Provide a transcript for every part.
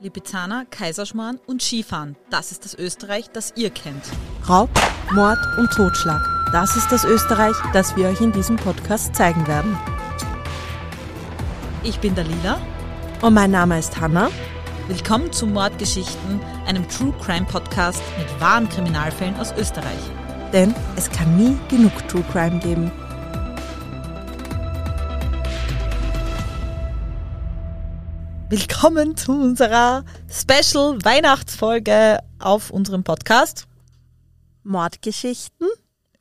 Lipizzaner, Kaiserschmarrn und Skifahren. Das ist das Österreich, das ihr kennt. Raub, Mord und Totschlag. Das ist das Österreich, das wir euch in diesem Podcast zeigen werden. Ich bin Dalila. Und mein Name ist Hanna. Willkommen zu Mordgeschichten, einem True Crime Podcast mit wahren Kriminalfällen aus Österreich. Denn es kann nie genug True Crime geben. Willkommen zu unserer Special Weihnachtsfolge auf unserem Podcast Mordgeschichten?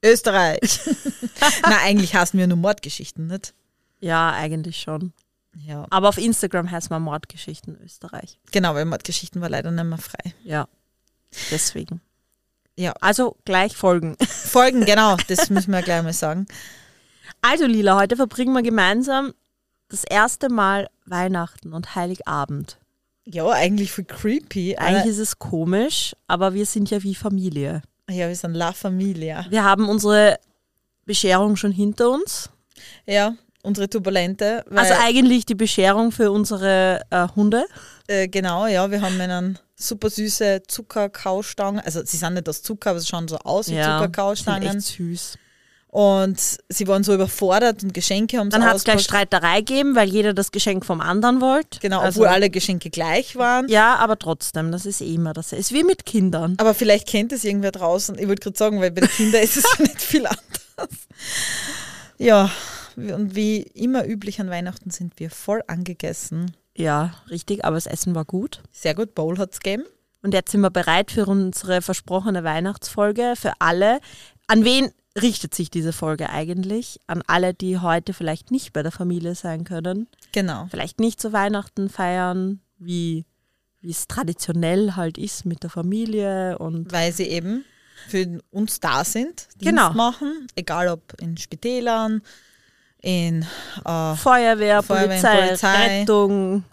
Österreich. Na, eigentlich hassen wir nur Mordgeschichten, nicht? Ja, eigentlich schon. Ja. Aber auf Instagram heißt man Mordgeschichten Österreich. Genau, weil Mordgeschichten war leider nicht mehr frei. Ja. Deswegen. Ja. Also gleich folgen. Folgen, genau, das müssen wir gleich mal sagen. Also Lila, heute verbringen wir gemeinsam das erste Mal Weihnachten und Heiligabend. Ja, eigentlich voll creepy. Eigentlich ist es komisch, aber wir sind ja wie Familie. ja, wir sind La Familia. Wir haben unsere Bescherung schon hinter uns. Ja, unsere Turbulente. Also eigentlich die Bescherung für unsere äh, Hunde. äh, genau, ja, wir haben einen super süße Zuckerkaustangen. Also sie sind nicht aus Zucker, aber sie schauen so aus wie sind Zuckerkaustangen. echt süß. Und sie waren so überfordert und Geschenke haben Dann sie hat es gleich. Streiterei gegeben, weil jeder das Geschenk vom anderen wollte. Genau, also, obwohl alle Geschenke gleich waren. Ja, aber trotzdem, das ist eh immer das. Ist wie mit Kindern. Aber vielleicht kennt es irgendwer draußen. Ich wollte gerade sagen, weil bei den Kindern ist es nicht viel anders. Ja, und wie immer üblich an Weihnachten sind wir voll angegessen. Ja, richtig, aber das Essen war gut. Sehr gut, Bowl hat es gegeben. Und jetzt sind wir bereit für unsere versprochene Weihnachtsfolge für alle. An wen richtet sich diese Folge eigentlich? An alle, die heute vielleicht nicht bei der Familie sein können, Genau. vielleicht nicht zu Weihnachten feiern, wie es traditionell halt ist mit der Familie und Weil sie eben für uns da sind, Dienst Genau. machen, egal ob in Spitälern, in äh, Feuerwehr, Feuerwehr, Polizei, Polizei. Rettung,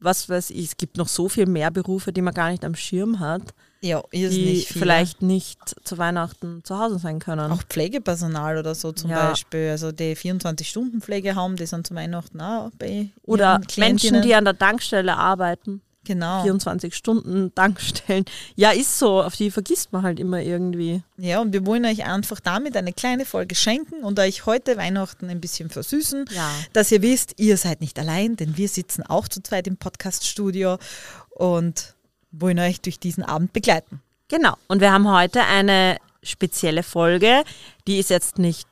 was weiß ich. Es gibt noch so viel mehr Berufe, die man gar nicht am Schirm hat, ja, die irrsinnig viele. vielleicht nicht zu Weihnachten zu Hause sein können. auch Pflegepersonal oder so zum Ja. Beispiel. Also die 24-Stunden-Pflege haben, die sind zu Weihnachten auch bei Oder Menschen, die an der Tankstelle arbeiten. Genau. 24 Stunden Tankstellen. Ja, ist so. Auf die vergisst man halt immer irgendwie. Ja, und wir wollen euch einfach damit eine kleine Folge schenken und euch heute Weihnachten ein bisschen versüßen, Ja. dass ihr wisst, ihr seid nicht allein, denn wir sitzen auch zu zweit im Podcast-Studio und wollen euch durch diesen Abend begleiten. Genau. Und wir haben heute eine spezielle Folge. Die ist jetzt nicht,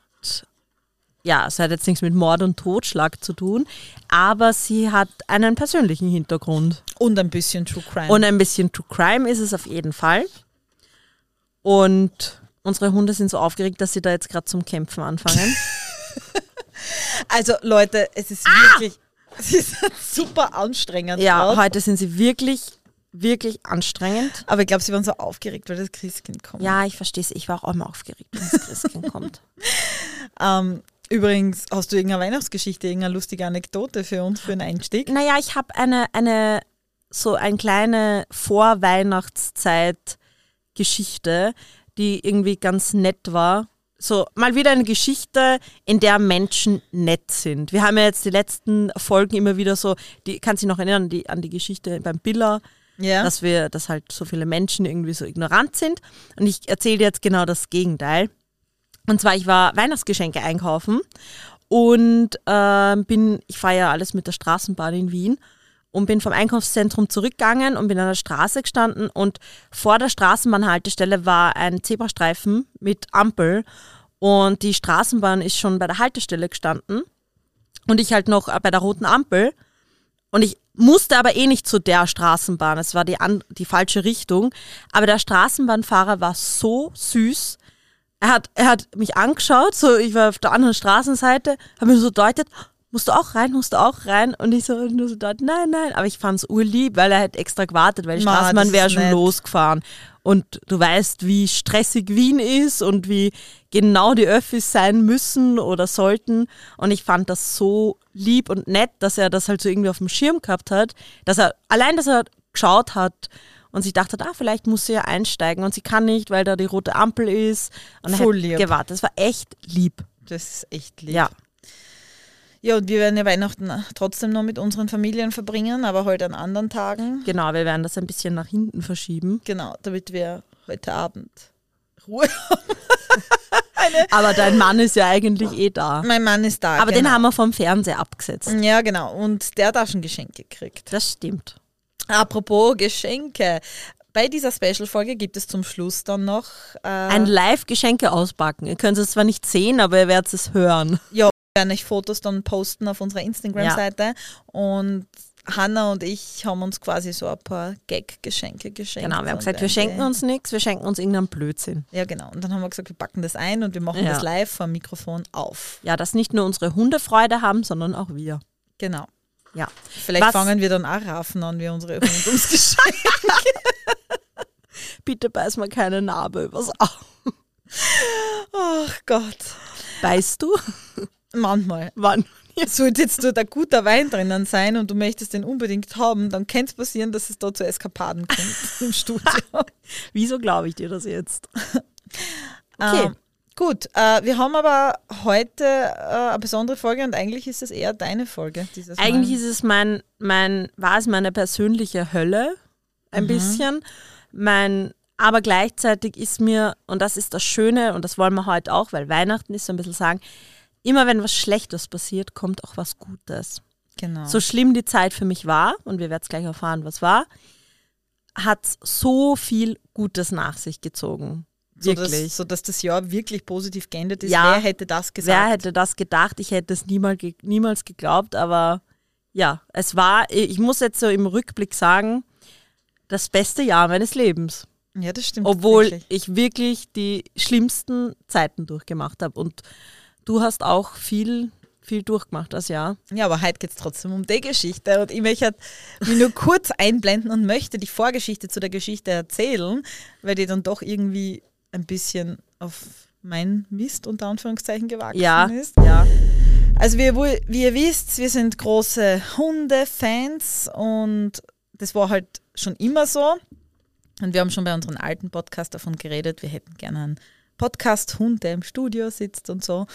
ja, es hat jetzt nichts mit Mord und Totschlag zu tun, aber sie hat einen persönlichen Hintergrund. Und ein bisschen True Crime. Und ein bisschen True Crime ist es auf jeden Fall. Und unsere Hunde sind so aufgeregt, dass sie da jetzt gerade zum Kämpfen anfangen. also Leute, es ist wirklich es ist super anstrengend. Ah! ja, grad. heute sind sie wirklich, wirklich anstrengend. Aber ich glaube, sie waren so aufgeregt, weil das Christkind kommt. Ja, ich verstehe es. Ich war auch immer aufgeregt, wenn das Christkind kommt. Ähm, übrigens, hast du irgendeine Weihnachtsgeschichte, irgendeine lustige Anekdote für uns, für einen Einstieg? Naja, ich habe eine, eine, so eine kleine Vorweihnachtszeit-Geschichte, die irgendwie ganz nett war. So, mal wieder eine Geschichte, in der Menschen nett sind. Wir haben ja jetzt die letzten Folgen immer wieder so, die kannst du dich noch erinnern, an die, an die Geschichte beim Biller, Ja. dass wir, dass halt so viele Menschen irgendwie so ignorant sind. Und ich erzähle jetzt genau das Gegenteil. Und zwar, ich war Weihnachtsgeschenke einkaufen und ähm, bin, ich fahre ja alles mit der Straßenbahn in Wien und bin vom Einkaufszentrum zurückgegangen und bin an der Straße gestanden und vor der Straßenbahnhaltestelle war ein Zebrastreifen mit Ampel und die Straßenbahn ist schon bei der Haltestelle gestanden und ich halt noch äh, bei der roten Ampel und ich musste aber eh nicht zu der Straßenbahn, es war die, an, die falsche Richtung, aber der Straßenbahnfahrer war so süß, er hat, er hat mich angeschaut, so ich war auf der anderen Straßenseite, hat mir so deutet, musst du auch rein, musst du auch rein? Und ich so nur so dort, nein, nein. Aber ich fand's urlieb, weil er hat extra gewartet, weil die Ma, Straßenbahn wäre schon nett. losgefahren. Und du weißt, wie stressig Wien ist und wie genau die Öffis sein müssen oder sollten. Und ich fand das so lieb und nett, dass er das halt so irgendwie auf dem Schirm gehabt hat, dass er, allein, dass er geschaut hat und sich dachte, ah, vielleicht muss sie ja einsteigen und sie kann nicht, weil da die rote Ampel ist. Und er Voll hat lieb. gewartet. Das war echt lieb. Das ist echt lieb. Ja. Ja, und wir werden ja Weihnachten trotzdem noch mit unseren Familien verbringen, aber heute an anderen Tagen. Genau, wir werden das ein bisschen nach hinten verschieben. Genau, damit wir heute Abend Ruhe haben. Aber dein Mann ist ja eigentlich eh da. Mein Mann ist da. Aber genau. den haben wir vom Fernseher abgesetzt. Ja, genau. Und der hat auch schon Geschenke gekriegt. Das stimmt. Apropos Geschenke. Bei dieser Special-Folge gibt es zum Schluss dann noch äh, Ein Live-Geschenke auspacken. Ihr könnt es zwar nicht sehen, aber ihr werdet es hören. Ja, wir werden euch Fotos dann posten auf unserer Instagram-Seite. Und Hanna und ich haben uns quasi so ein paar Gag-Geschenke geschenkt. Genau, wir haben gesagt, wir schenken uns nichts, wir schenken uns irgendeinen Blödsinn. Ja, genau. Und dann haben wir gesagt, wir packen das ein und wir machen Ja. das live vor dem Mikrofon auf. Ja, dass nicht nur unsere Hunde Freude haben, sondern auch wir. Genau. Ja. Vielleicht Was- fangen wir dann auch Raffen an, wie unsere Hunde uns geschenkt. Bitte beiß mal keine Narbe übers Auge. Ach Gott. Beißt du? Manchmal. Wann? Sollte jetzt dort ein guter Wein drinnen sein und du möchtest den unbedingt haben, dann kann es passieren, dass es da zu Eskapaden kommt im Studio. Wieso glaube ich dir das jetzt? Okay. Ähm, gut, äh, wir haben aber heute äh, eine besondere Folge und eigentlich ist es eher deine Folge Eigentlich ist es mein, mein, war es meine persönliche Hölle, ein bisschen. Mein, aber gleichzeitig ist mir, und das ist das Schöne, und das wollen wir heute auch, weil Weihnachten ist so ein bisschen sagen, immer wenn was Schlechtes passiert, kommt auch was Gutes. Genau. So schlimm die Zeit für mich war, und wir werden es gleich erfahren, was war, hat so viel Gutes nach sich gezogen. so, Wirklich. dass, so dass das Jahr wirklich positiv geendet ist. Ja. Wer hätte das gesagt? Wer hätte das gedacht? Ich hätte es niemals, niemals geglaubt, aber ja, es war, ich muss jetzt so im Rückblick sagen, das beste Jahr meines Lebens. ja, das stimmt. Obwohl wirklich. ich wirklich die schlimmsten Zeiten durchgemacht habe. Und du hast auch viel, viel durchgemacht das Jahr. Ja, aber heute geht es trotzdem um die Geschichte. Und ich möchte mich nur kurz einblenden und möchte die Vorgeschichte zu der Geschichte erzählen, weil die dann doch irgendwie ein bisschen auf mein Mist unter Anführungszeichen gewachsen Ja, ist. ja. Also wie, ihr- wie ihr wisst, wir sind große Hunde-Fans und das war halt schon immer so. Und wir haben schon bei unserem alten Podcast davon geredet, wir hätten gerne einen Podcast-Hund, der im Studio sitzt und so.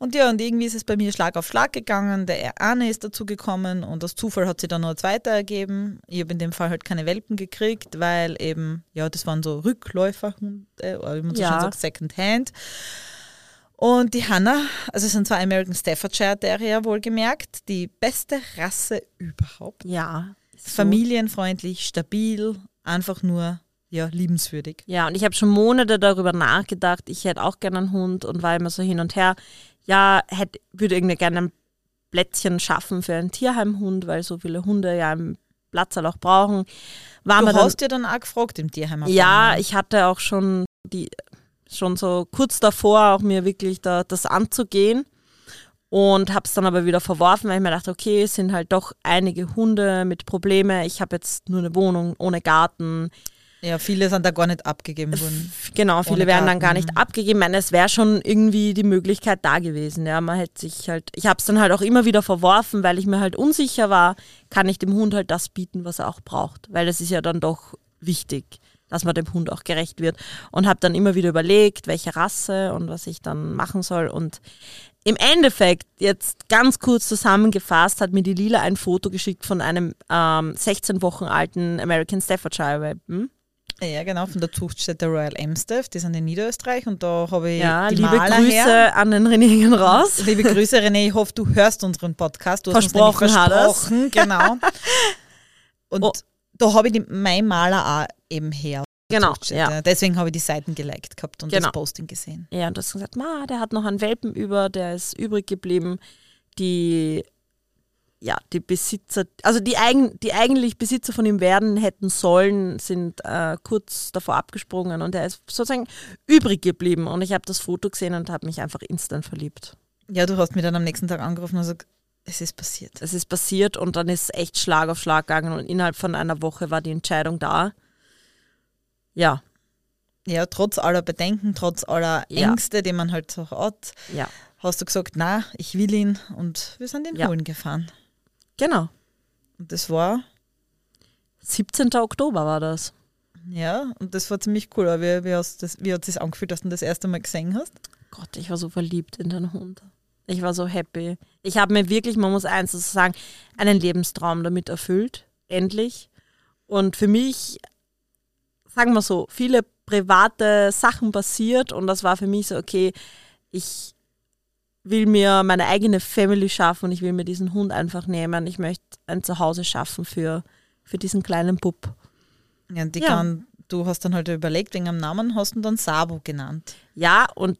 Und ja, und irgendwie ist es bei mir Schlag auf Schlag gegangen. Der Arne ist dazu gekommen und aus Zufall hat sich dann noch ein zweiter ergeben. Ich habe in dem Fall halt keine Welpen gekriegt, weil eben, ja, das waren so Rückläuferhunde, oder wie man so Ja. schön sagt, Second-Hand. Und die Hannah, also es sind zwei American Staffordshire Terrier wohlgemerkt, die beste Rasse überhaupt. Ja. So. Familienfreundlich, stabil, einfach nur ja, liebenswürdig. Ja, und ich habe schon Monate darüber nachgedacht, ich hätte auch gerne einen Hund und war immer so hin und her. Ja, hätte, würde irgendwie gerne ein Plätzchen schaffen für einen Tierheimhund, weil so viele Hunde ja einen Platz halt auch brauchen. War Du hast ja dann auch gefragt im Tierheim. ja, ich hatte auch schon die schon so kurz davor auch mir wirklich da, das anzugehen und habe es dann aber wieder verworfen, weil ich mir dachte, okay, es sind halt doch einige Hunde mit Probleme. Ich habe jetzt nur eine Wohnung ohne Garten. Ja, viele sind da gar nicht abgegeben worden. Genau, viele werden dann gar nicht abgegeben. Ich meine, es wäre schon irgendwie die Möglichkeit da gewesen. Ja, man hätte sich halt, ich habe es dann halt auch immer wieder verworfen, weil ich mir halt unsicher war, kann ich dem Hund halt das bieten, was er auch braucht. Weil das ist ja dann doch wichtig, dass man dem Hund auch gerecht wird. Und habe dann immer wieder überlegt, welche Rasse und was ich dann machen soll. Und im Endeffekt, jetzt ganz kurz zusammengefasst, hat mir die Lila ein Foto geschickt von einem ähm, 16 Wochen alten American Staffordshire Welpen. Ja, genau, von der Zuchtstätte Royal Emsteff, die sind in Niederösterreich und da habe ich Ja, die liebe Maler Grüße her. an den René gehen raus. Liebe Grüße, René, ich hoffe, du hörst unseren Podcast. Du Versprochen hast versprochen, genau. Und Oh. da habe ich die, mein Maler auch eben her. Genau, ja. Deswegen habe ich die Seiten geliked gehabt und Genau. das Posting gesehen. Ja, und du hast gesagt, Ma, der hat noch einen Welpen über, der ist übrig geblieben. Die, ja, die Besitzer, also die, eigen, die eigentlich Besitzer von ihm werden hätten sollen, sind äh, kurz davor abgesprungen und er ist sozusagen übrig geblieben. Und ich habe das Foto gesehen und habe mich einfach instant verliebt. Ja, du hast mir dann am nächsten Tag angerufen und gesagt, es ist passiert. Es ist passiert und dann ist echt Schlag auf Schlag gegangen und innerhalb von einer Woche war die Entscheidung da. Ja, Ja, trotz aller Bedenken, trotz aller Ja. Ängste, die man halt so hat, ja, hast du gesagt, na, ich will ihn und wir sind ihn Ja. holen gefahren. Genau. Und das war, 17. Oktober war das. ja, und das war ziemlich cool. Wie, wie, hast das, wie hat es sich angefühlt, dass du das erste Mal gesehen hast? Gott, ich war so verliebt in den Hund. Ich war so happy. Ich habe mir wirklich, man muss eins sagen, einen Lebenstraum damit erfüllt. Endlich. Und für mich, sagen wir so, viele private Sachen passiert und das war für mich so, okay, ich will mir meine eigene Family schaffen und ich will mir diesen Hund einfach nehmen. Ich möchte ein Zuhause schaffen für, für diesen kleinen Bub. Ja, die ja. Kann, du hast dann halt überlegt, wegen am Namen hast du dann Sabo genannt. Ja, und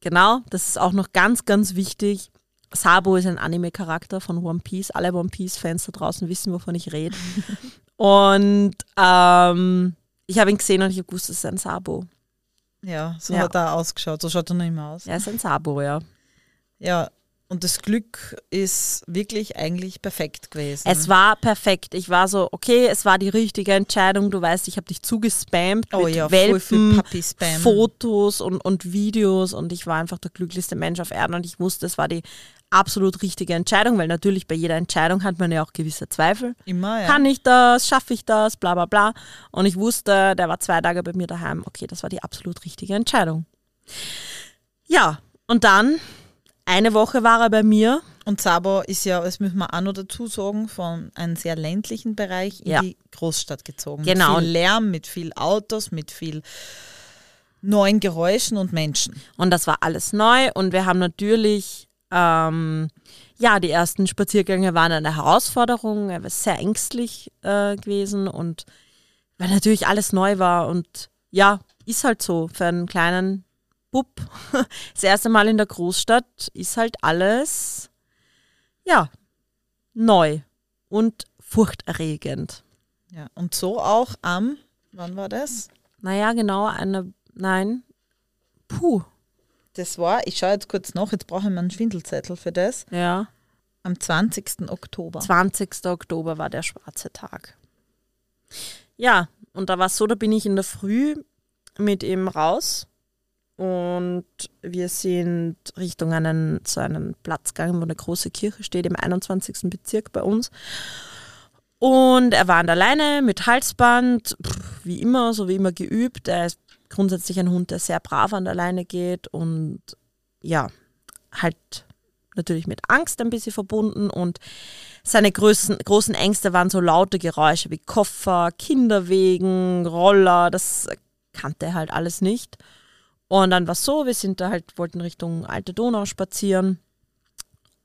genau, das ist auch noch ganz, ganz wichtig. Sabo ist ein Anime-Charakter von One Piece. Alle One Piece-Fans da draußen wissen, wovon ich rede. und ähm, ich habe ihn gesehen und ich habe gewusst, das ist ein Sabo. Ja, so ja. hat er ausgeschaut. So schaut er noch immer aus. Er ist ein Sabo, ja. Ja, und das Glück ist wirklich eigentlich perfekt gewesen. Es war perfekt. Ich war so, okay, es war die richtige Entscheidung. Du weißt, ich habe dich zugespammt oh mit ja, Welpen, Fotos und, und Videos und ich war einfach der glücklichste Mensch auf Erden und ich wusste, es war die absolut richtige Entscheidung, weil natürlich bei jeder Entscheidung hat man ja auch gewisse Zweifel. Immer, ja. Kann ich das? Schaffe ich das? Bla bla bla. Und ich wusste, der war zwei Tage bei mir daheim. Okay, das war die absolut richtige Entscheidung. Ja, und dann eine Woche war er bei mir. Und Sabo ist ja, das müssen wir auch noch dazu sagen, von einem sehr ländlichen Bereich in ja. die Großstadt gezogen. Genau. Mit viel Lärm, mit viel Autos, mit viel neuen Geräuschen und Menschen. Und das war alles neu und wir haben natürlich, ähm, ja, die ersten Spaziergänge waren eine Herausforderung. Er war sehr ängstlich äh, gewesen und weil natürlich alles neu war und ja, ist halt so für einen kleinen Bub, das erste Mal in der Großstadt ist halt alles, ja, neu und furchterregend. Ja, und so auch am, wann war das? Naja, genau, eine, nein, puh. Das war, ich schaue jetzt kurz nach, jetzt brauche ich mal einen Schwindelzettel für das. Ja. Am 20. Oktober. 20. Oktober war der schwarze Tag. Ja, und da war es so, da bin ich in der Früh mit ihm raus und wir sind Richtung einen, zu einem Platz gegangen, wo eine große Kirche steht, im 21. Bezirk bei uns. Und er war an der Leine mit Halsband, wie immer, so wie immer geübt. Er ist grundsätzlich ein Hund, der sehr brav an der Leine geht und ja, halt natürlich mit Angst ein bisschen verbunden und seine größten, großen Ängste waren so laute Geräusche wie Koffer, Kinderwegen, Roller, das kannte er halt alles nicht. Und dann war es so, wir sind da halt, wollten Richtung Alte Donau spazieren.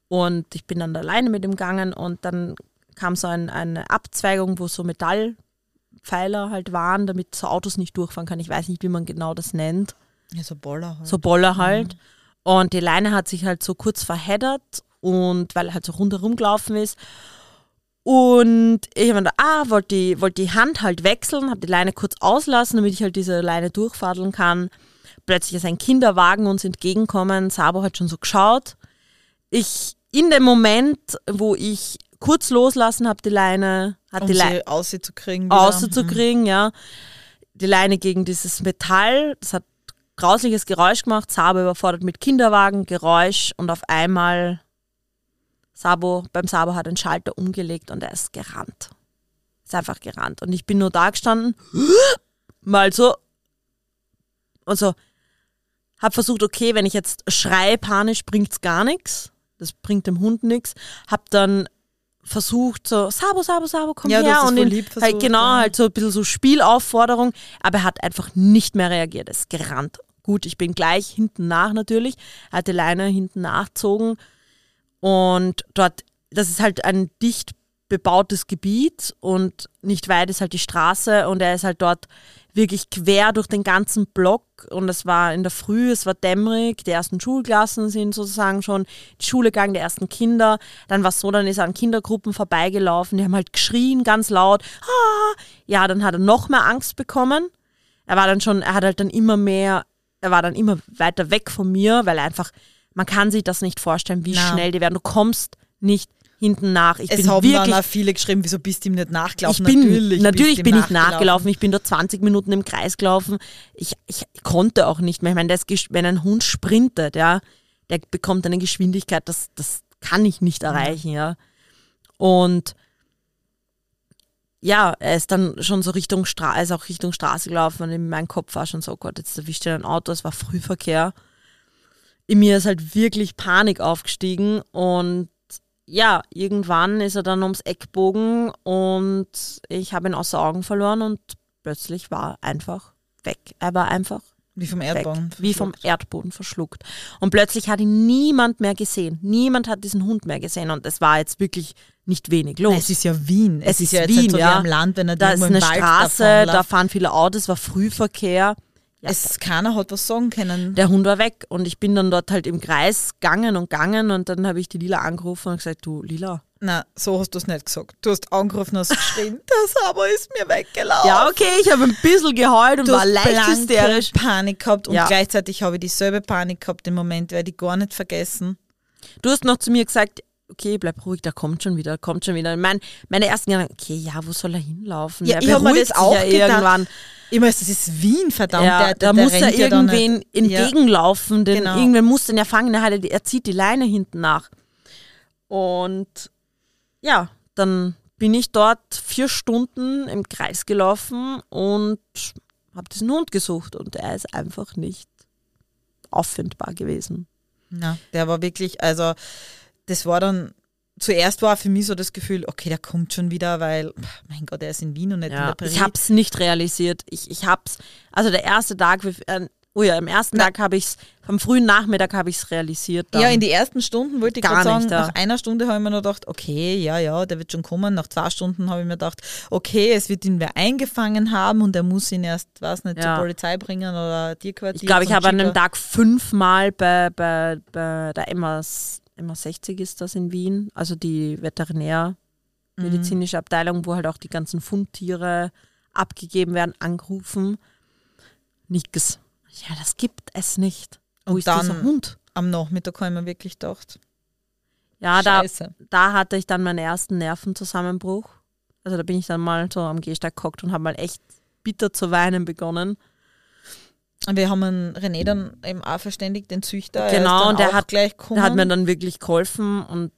Und ich bin dann alleine mit ihm gegangen und dann kam so ein, eine Abzweigung, wo so Metallpfeiler halt waren, damit so Autos nicht durchfahren können. Ich weiß nicht, wie man genau das nennt. Ja, so Boller halt. So Boller halt. Mhm. Und die Leine hat sich halt so kurz verheddert und weil er halt so rundherum gelaufen ist. Und ich habe mir gedacht, ah, wollte die, wollt die Hand halt wechseln, habe die Leine kurz auslassen, damit ich halt diese Leine durchfadeln kann plötzlich ist ein Kinderwagen uns entgegenkommen. Sabo hat schon so geschaut. Ich, in dem Moment, wo ich kurz loslassen habe, die Leine, hat um die Leine auszukriegen. Auszukriegen, mhm. ja. Die Leine gegen dieses Metall, das hat grausliches Geräusch gemacht. Sabo überfordert mit Kinderwagen, Geräusch und auf einmal Sabo, beim Sabo hat ein Schalter umgelegt und er ist gerannt. Ist einfach gerannt. Und ich bin nur da gestanden, mal so, und so, habe versucht, okay, wenn ich jetzt schreie panisch, bringt es gar nichts. Das bringt dem Hund nichts. Habe dann versucht, so, Sabo, Sabo, Sabo, komm ja, her. und ihn, halt versucht, halt, genau, ja. halt so ein bisschen so Spielaufforderung. Aber er hat einfach nicht mehr reagiert. Er ist gerannt. Gut, ich bin gleich hinten nach natürlich. Er hat die Leine hinten nachgezogen. Und dort, das ist halt ein dicht bebautes Gebiet und nicht weit ist halt die Straße und er ist halt dort wirklich quer durch den ganzen Block und es war in der Früh, es war dämmerig, die ersten Schulklassen sind sozusagen schon die Schule gegangen, die ersten Kinder. Dann war es so, dann ist er an Kindergruppen vorbeigelaufen, die haben halt geschrien ganz laut. Ah! Ja, dann hat er noch mehr Angst bekommen. Er war dann schon, er hat halt dann immer mehr, er war dann immer weiter weg von mir, weil einfach, man kann sich das nicht vorstellen, wie Na. schnell die werden. Du kommst nicht hinten nach. Ich es bin haben wirklich, dann auch viele geschrieben, wieso bist du ihm nicht nachgelaufen? Ich bin, natürlich, natürlich bin ich nachgelaufen. Ich bin da 20 Minuten im Kreis gelaufen. Ich, ich konnte auch nicht mehr. Ich meine, das, wenn ein Hund sprintet, ja, der bekommt eine Geschwindigkeit, das, das kann ich nicht erreichen, ja. Und ja, er ist dann schon so Richtung Straße, ist auch Richtung Straße gelaufen und in meinem Kopf war schon so, oh Gott, jetzt erwischt er ein Auto, es war Frühverkehr. in mir ist halt wirklich Panik aufgestiegen und ja, irgendwann ist er dann ums Eck bogen und ich habe ihn außer Augen verloren und plötzlich war er einfach weg. Er war einfach Wie vom weg, Erdboden. wie vom verschluckt. Erdboden verschluckt. Und plötzlich hat ihn niemand mehr gesehen. Niemand hat diesen Hund mehr gesehen und es war jetzt wirklich nicht wenig los. Nein, es ist ja Wien. Es ist ja jetzt Wien, nicht so ja. am Land, wenn er da ist eine Wald Straße, da fahren viele Autos, war Frühverkehr. Ja, es, keiner hat was sagen können. der Hund war weg und ich bin dann dort halt im Kreis gegangen und gegangen und dann habe ich die Lila angerufen und gesagt, du Lila. Na, so hast du es nicht gesagt. Du hast angerufen und hast geschrien, das aber ist mir weggelaufen. Ja, okay, ich habe ein bisschen geheult und Du war leicht hysterisch. Panik gehabt und Ja. gleichzeitig habe ich dieselbe Panik gehabt im Moment, werde ich gar nicht vergessen. Du hast noch zu mir gesagt, okay, bleib ruhig, der kommt schon wieder, kommt schon wieder. Mein, meine ersten Gedanken, okay, ja, wo soll er hinlaufen? Ja, Der ich hab mir das auch ja gedacht. irgendwann. Ich weiß, das ist Wien, verdammt. Ja, der, da der muss er ja da irgendwen entgegenlaufen, denn Genau. irgendwer muss den ja fangen, er, die- er zieht die Leine hinten nach. Und ja, dann bin ich dort vier Stunden im Kreis gelaufen und habe diesen Hund gesucht und er ist einfach nicht auffindbar gewesen. Na, der war wirklich, also das war dann, zuerst war für mich so das Gefühl, okay, der kommt schon wieder, weil, mein Gott, er ist in Wien und nicht in Ja, der Paris. ich habe es nicht realisiert. Ich, ich habe es, also der erste Tag, äh, oh ja, am ersten Na. Tag habe ich es, am frühen Nachmittag habe ich es realisiert. Dann. Ja, in die ersten Stunden wollte ich Gar gerade sagen, nicht, ja. nach einer Stunde habe ich mir noch gedacht, okay, ja, ja, der wird schon kommen. Nach zwei Stunden habe ich mir gedacht, okay, es wird ihn wer eingefangen haben und er muss ihn erst, weiß nicht, Ja. zur Polizei bringen oder Tierquartier. Ich glaube, ich habe an einem Schicker. Tag fünfmal bei, bei, bei der Emma, Emma 60 ist das in Wien, also die veterinärmedizinische Abteilung, wo halt auch die ganzen Fundtiere abgegeben werden, angerufen. Nix. Ja, das gibt es nicht. Wo Und ist dieser dann- Hund? Am Nachmittag habe ich mir wirklich gedacht, Ja, da, da hatte ich dann meinen ersten Nervenzusammenbruch. Also da bin ich dann mal so am Gehsteig gehockt und habe mal echt bitter zu weinen begonnen. Und wir haben einen René dann eben auch verständigt, den Züchter. Er Genau, und der hat- gleich. Der hat mir dann wirklich geholfen und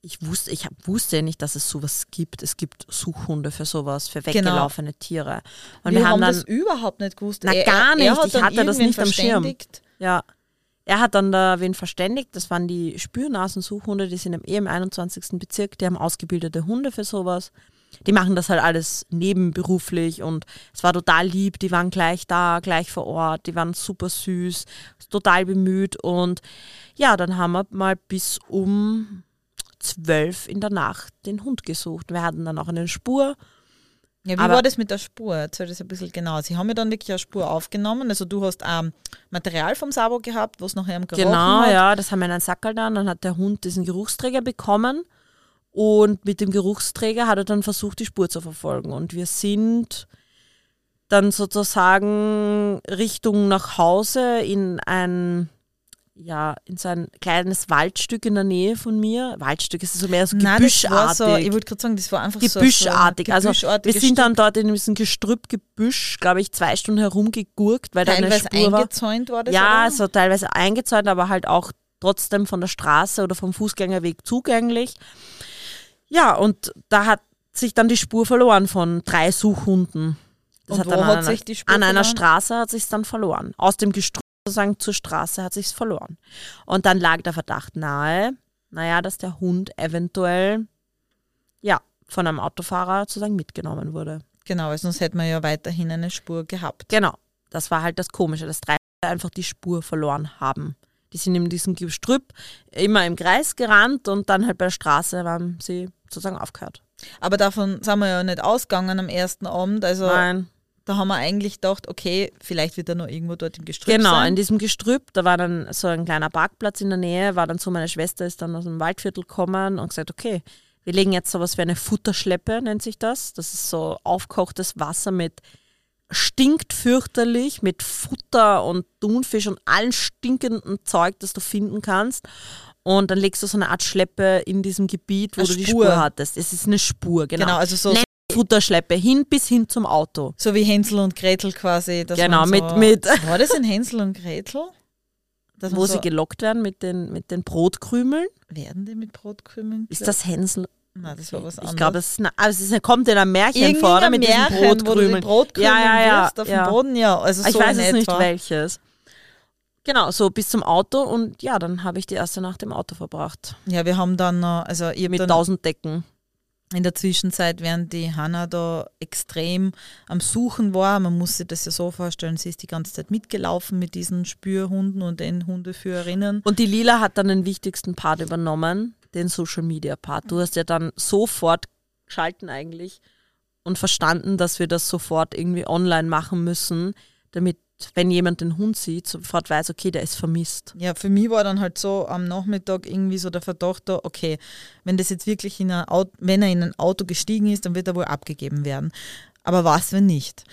ich wusste, ich hab, wusste ja nicht, dass es sowas gibt. Es gibt Suchhunde für sowas, für Genau. weggelaufene Tiere. Und wir, wir, haben haben dann, das überhaupt nicht gewusst. Na, Er- gar nicht. Hat Ich hatte das nicht am Schirm. ja, er hat dann da wen verständigt. Das waren die Spürnasensuchhunde, die sind im, eh im 21. Bezirk. Die haben ausgebildete Hunde für sowas. Die machen das halt alles nebenberuflich und es war total lieb. Die waren gleich da, gleich vor Ort. Die waren super süß, total bemüht und ja, dann haben wir mal bis um zwölf in der Nacht den Hund gesucht. Wir hatten dann auch eine Spur. Ja, wie Aber- war das mit der Spur? Erzähl das ein bisschen genau. Sie haben ja dann wirklich eine Spur aufgenommen. Also du hast ähm, Material vom Sabo gehabt, was nachher im Gerochen Genau, hat. ja, das haben wir in einen Sackerl dann. Dann hat der Hund diesen Geruchsträger bekommen und mit dem Geruchsträger hat er dann versucht, die Spur zu verfolgen. Und wir sind dann sozusagen Richtung nach Hause in ein ja, in so ein kleines Waldstück in der Nähe von mir. Waldstück, es ist so mehr so Nein, war gebüschartig. so, ich wollte gerade sagen, das war einfach gebüschartig. so, so also wir sind dann dort in diesem Gestrüppgebüsch, glaube ich, zwei Stunden herumgegurkt, weil da eine teilweise Spur war. eingezäunt war das, Ja, so teilweise eingezäunt, aber halt auch trotzdem von der Straße oder vom Fußgängerweg zugänglich. Ja, und da hat sich dann die Spur verloren von drei Suchhunden. Das Und wo dann hat an sich einer, die Spur An einer verloren? Straße hat sich dann verloren. Aus dem Gestrüpp sozusagen zur Straße hat sich verloren. Und dann lag der Verdacht nahe, naja, dass der Hund eventuell ja, von einem Autofahrer sozusagen mitgenommen wurde. Genau, sonst hätten wir ja weiterhin eine Spur gehabt. Genau, das war halt das Komische, dass drei einfach die Spur verloren haben. Die sind in diesem Gestrüpp immer im Kreis gerannt und dann halt bei der Straße waren sie sozusagen aufgehört. Aber davon sind wir ja nicht ausgegangen am ersten Abend. Also Nein, da haben wir eigentlich gedacht, okay, vielleicht wird er noch irgendwo dort im Gestrüpp genau, in sein. diesem Gestrüpp, da war dann so ein kleiner Parkplatz in der Nähe, war dann so, meine Schwester ist dann aus dem Waldviertel gekommen und gesagt, okay, wir legen jetzt sowas wie eine Futterschleppe, nennt sich das. Das ist so aufkochtes Wasser mit stinkt fürchterlich mit Futter und Thunfisch und allen stinkenden Zeug, das du finden kannst. Und dann legst du so eine Art Schleppe in diesem Gebiet, wo Eine du die Spur. Spur hattest. Es ist eine Spur, genau. Genau, also so, Nenn Futterschleppe hin bis hin zum Auto. so wie Hänsel und Gretel quasi. Genau, man mit- so, mit- War das in Hänsel und Gretel? Dass wo man sie so, gelockt werden mit den, mit den Brotkrümeln. werden die mit Brotkrümeln? Ist das Hänsel? Nein, das war was anderes. Ich glaube, es, also es kommt in einem Märchen Irgendein vor, oder? Mit Märchen, diesen wo du Brotkrümeln. Brotkrumen Ja, ja, ja, auf ja. den Boden, ja. Also ich so weiß in es nicht welches. Genau, so bis zum Auto und ja, dann habe ich die erste Nacht im Auto verbracht. Ja, wir haben dann, also ich hab Mit 1000 Decken. in der Zwischenzeit, während die Hanna da extrem am Suchen war, man muss sich das ja so vorstellen, sie ist die ganze Zeit mitgelaufen mit diesen Spürhunden und den Hundeführerinnen. Und die Lila hat dann den wichtigsten Part übernommen, den Social Media Part. Du hast ja dann sofort geschalten eigentlich und verstanden, dass wir das sofort irgendwie online machen müssen, damit, wenn jemand den Hund sieht, sofort weiß, okay, der ist vermisst. Ja, für mich war dann halt so am Nachmittag irgendwie so der Verdacht da, okay, wenn das jetzt wirklich in ein Auto, wenn er in ein Auto gestiegen ist, dann wird er wohl abgegeben werden. Aber was, wenn nicht?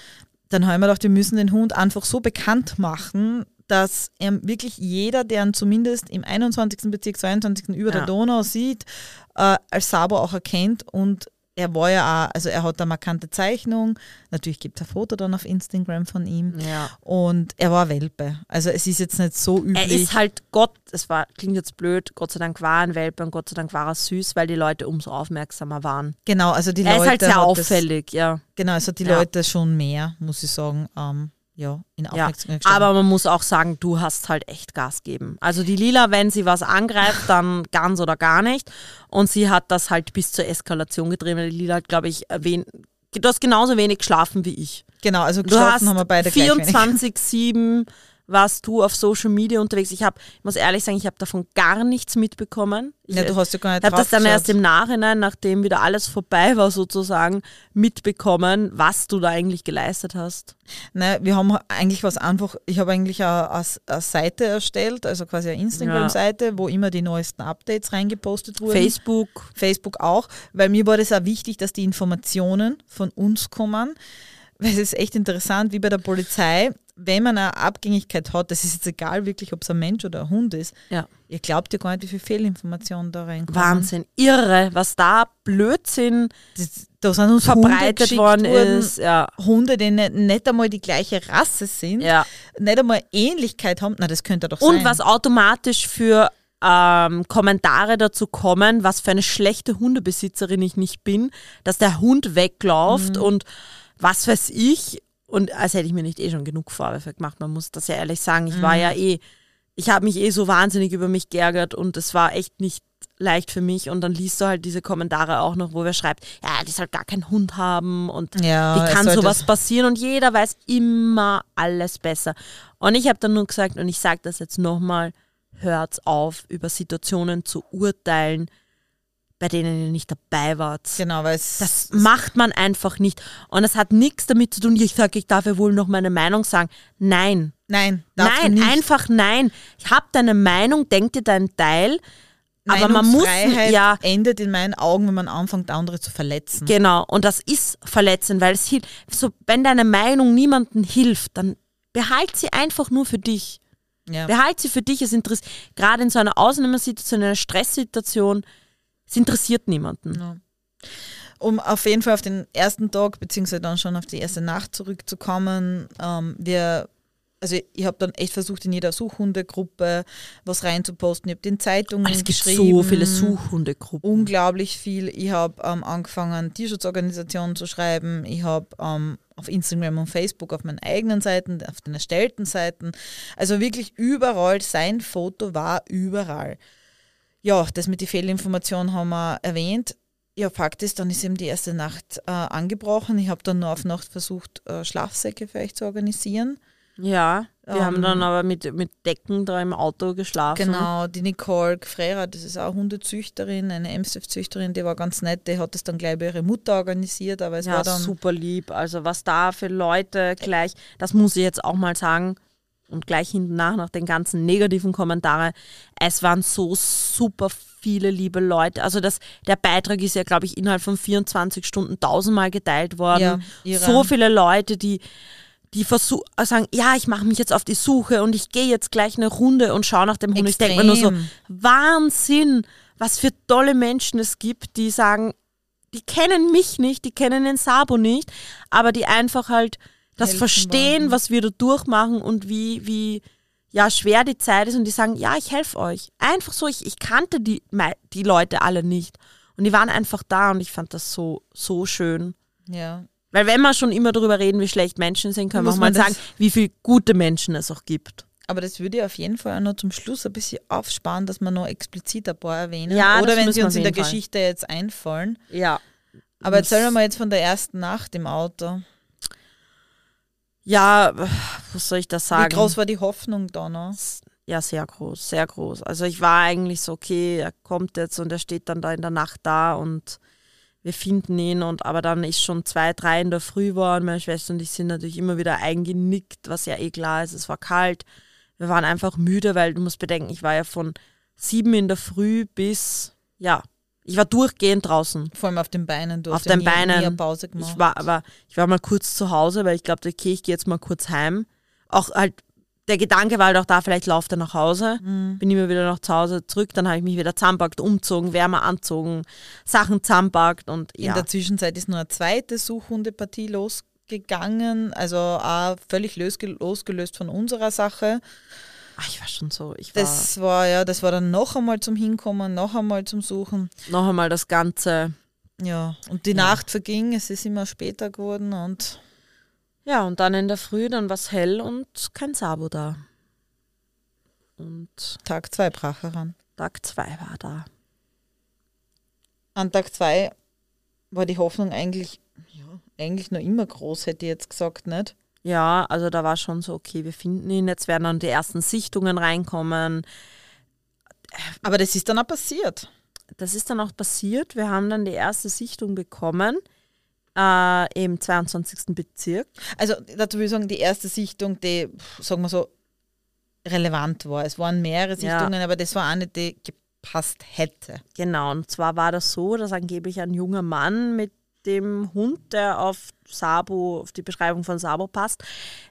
Dann haben wir gedacht, wir müssen den Hund einfach so bekannt machen, dass er wirklich jeder, der ihn zumindest im 21. Bezirk, 22. über der Ja. Donau sieht, äh, als Sabo auch erkennt und er war ja auch, also er hat eine markante Zeichnung, natürlich gibt es ein Foto dann auf Instagram von ihm Ja. und er war Welpe. Also es ist jetzt nicht so üblich. Er ist halt Gott, es war, klingt jetzt blöd, Gott sei Dank war er ein Welpe und Gott sei Dank war er süß, weil die Leute umso aufmerksamer waren. Genau, also die er Leute. ist halt sehr auffällig, ja. Das, genau, also die Ja. Leute schon mehr, muss ich sagen, ähm, ja, in Aufmerksamkeit ja, Aber man muss auch sagen, du hast halt echt Gas geben. Also die Lila, wenn sie was angreift, dann ganz oder gar nicht. Und sie hat das halt bis zur Eskalation getrieben. Die Lila hat, glaube ich, erwähnt, du hast genauso wenig geschlafen wie ich. Genau, also geschlafen haben wir beide 24, 7 warst du auf Social Media unterwegs. Ich habe, ich muss ehrlich sagen, ich habe davon gar nichts mitbekommen. Ich Ja, du hast ja gar nicht habe das dann draufgeschaut. erst im Nachhinein, nachdem wieder alles vorbei war sozusagen, mitbekommen, was du da eigentlich geleistet hast. Nein, wir haben eigentlich was einfach, ich habe eigentlich eine, eine, Seite erstellt, also quasi eine Instagram-Seite, wo immer die neuesten Updates reingepostet wurden. Facebook, Facebook auch, weil mir war das auch wichtig, dass die Informationen von uns kommen, weil es ist echt interessant, wie bei der Polizei, wenn man eine Abgängigkeit hat, das ist jetzt egal wirklich, ob es ein Mensch oder ein Hund ist, ja. ihr glaubt ja gar nicht, wie viel Fehlinformationen da reinkommen. Wahnsinn, irre, was da Blödsinn Das, da sind uns verbreitet worden ist. Ja, Hunde, die nicht, nicht einmal die gleiche Rasse sind, ja. nicht einmal Ähnlichkeit haben, na das könnte doch Und sein. was automatisch für ähm, Kommentare dazu kommen, was für eine schlechte Hundebesitzerin ich nicht bin, dass der Hund wegläuft Mhm. und was weiß ich. Und als hätte ich mir nicht eh schon genug Vorwürfe gemacht. Man muss das ja ehrlich sagen. Ich war Mhm. ja eh, ich habe mich eh so wahnsinnig über mich geärgert und es war echt nicht leicht für mich. Und dann liest du halt diese Kommentare auch noch, wo wer schreibt, ja, die soll gar keinen Hund haben und Ja, wie kann sowas passieren? Und jeder weiß immer alles besser. Und ich habe dann nur gesagt, und ich sage das jetzt nochmal, hört auf, über Situationen zu urteilen, bei denen ihr nicht dabei wart. Genau, weil es Das macht man einfach nicht. Und es hat nichts damit zu tun, ich sage, ich darf ja wohl noch meine Meinung sagen. Nein. nein, nein, einfach nein. Ich habe deine Meinung, denk dir deinen Teil. aber man muss, ja, endet in meinen Augen, wenn man anfängt, andere zu verletzen. Genau, und das ist verletzend, weil es hilft. So, wenn deine Meinung niemandem hilft, dann behalt sie einfach nur für dich. Ja. Behalt sie für dich. Es interessiert, gerade in so einer Ausnahmesituation, in einer Stresssituation, es interessiert niemanden. Um auf jeden Fall auf den ersten Tag, beziehungsweise dann schon auf die erste Nacht zurückzukommen, ähm, wir, also ich habe dann echt versucht, in jeder Suchhundegruppe was reinzuposten. Ich habe den Zeitungen Es gibt geschrieben. so viele Suchhundegruppen. unglaublich viel. Ich habe ähm, angefangen, Tierschutzorganisationen zu schreiben. Ich habe ähm, auf Instagram und Facebook auf meinen eigenen Seiten, auf den erstellten Seiten, also wirklich überall, sein Foto war überall. Ja, das mit den Fehlinformationen haben wir erwähnt. Ja, Fakt ist, dann ist eben die erste Nacht äh, angebrochen. Ich habe dann noch auf Nacht versucht, äh, Schlafsäcke für euch zu organisieren. Ja, wir Ähm, haben dann aber mit, mit Decken da im Auto geschlafen. Genau, die Nicole Gfrera, das ist auch Hundezüchterin, eine Amstaff-Züchterin, die war ganz nett, die hat das dann gleich bei ihrer Mutter organisiert, aber es Ja, war dann super lieb. Also was da für Leute gleich, das muss ich jetzt auch mal sagen und gleich hinten nach, nach den ganzen negativen Kommentaren, es waren so super viele liebe Leute. Also das, der Beitrag ist ja, glaube ich, innerhalb von 24 Stunden tausendmal geteilt worden. Ja, so viele Leute, die die versuchen, sagen, ja, ich mache mich jetzt auf die Suche und ich gehe jetzt gleich eine Runde und schaue nach dem Hund. Ich denke mir nur so, Extrem. Wahnsinn, was für tolle Menschen es gibt, die sagen, die kennen mich nicht, die kennen den Sabo nicht, aber die einfach halt das verstehen, wollen. was wir da durchmachen und wie, wie ja, schwer die Zeit ist und die sagen, ja, ich helfe euch. Einfach so, ich, ich kannte die, die Leute alle nicht. Und die waren einfach da und ich fand das so, so schön. ja, Weil wenn wir schon immer darüber reden, wie schlecht Menschen sind, können wir Muss auch mal sagen, wie viele gute Menschen es auch gibt. Aber das würde ich auf jeden Fall auch noch zum Schluss ein bisschen aufsparen, dass wir noch explizit ein paar erwähnen. Ja, Oder wenn sie wir uns in der Fall. Geschichte jetzt einfallen. Ja. Aber erzähl doch mal jetzt von der ersten Nacht im Auto. Ja, was soll ich das sagen? Wie groß war die Hoffnung da noch? Ja, sehr groß, sehr groß. Also ich war eigentlich so, okay, er kommt jetzt und er steht dann da in der Nacht da und wir finden ihn und aber dann ist schon zwei, drei in der Früh waren. Meine Schwester und ich sind natürlich immer wieder eingenickt, was ja eh klar ist. Es war kalt. Wir waren einfach müde, weil du musst bedenken, ich war ja von sieben in der Früh bis, ja, ich war durchgehend draußen. Vor allem auf den Beinen. Du Auf ja den nie, Beinen. Nie eine Pause gemacht. Ich war aber, ich war mal kurz zu Hause, weil ich glaube, okay, ich gehe jetzt mal kurz heim. Auch halt, der Gedanke war halt auch da, vielleicht lauft er nach Hause. Mhm. Bin immer wieder nach zu Hause zurück, dann habe ich mich wieder zusammenpackt, umzogen, wärmer anzogen, Sachen zusammenpackt und In ja. der Zwischenzeit ist nur eine zweite Suchhundepartie losgegangen, also auch völlig losge- losgelöst von unserer Sache. Ach, ich war schon so, ich war Das war ja, das war dann noch einmal zum Hinkommen, noch einmal zum Suchen. noch einmal das Ganze. Ja, und die Nacht verging, es ist immer später geworden und Ja, und dann in der Früh, dann war es hell und kein Sabo da. Und Tag zwei brach heran. Tag zwei war da. An Tag zwei war die Hoffnung eigentlich, ja, eigentlich noch immer groß, hätte ich jetzt gesagt, nicht? Ja, also da war schon so, okay, wir finden ihn, jetzt werden dann die ersten Sichtungen reinkommen. Aber das ist dann auch passiert. Das ist dann auch passiert. Wir haben dann die erste Sichtung bekommen äh, im 22. Bezirk. Also dazu will ich sagen, die erste Sichtung, die, sagen wir so, relevant war. Es waren mehrere Ja. Sichtungen, aber das war eine, die gepasst hätte. Genau, und zwar war das so, dass angeblich ein junger Mann mit dem Hund, der auf Sabo, auf die Beschreibung von Sabo passt,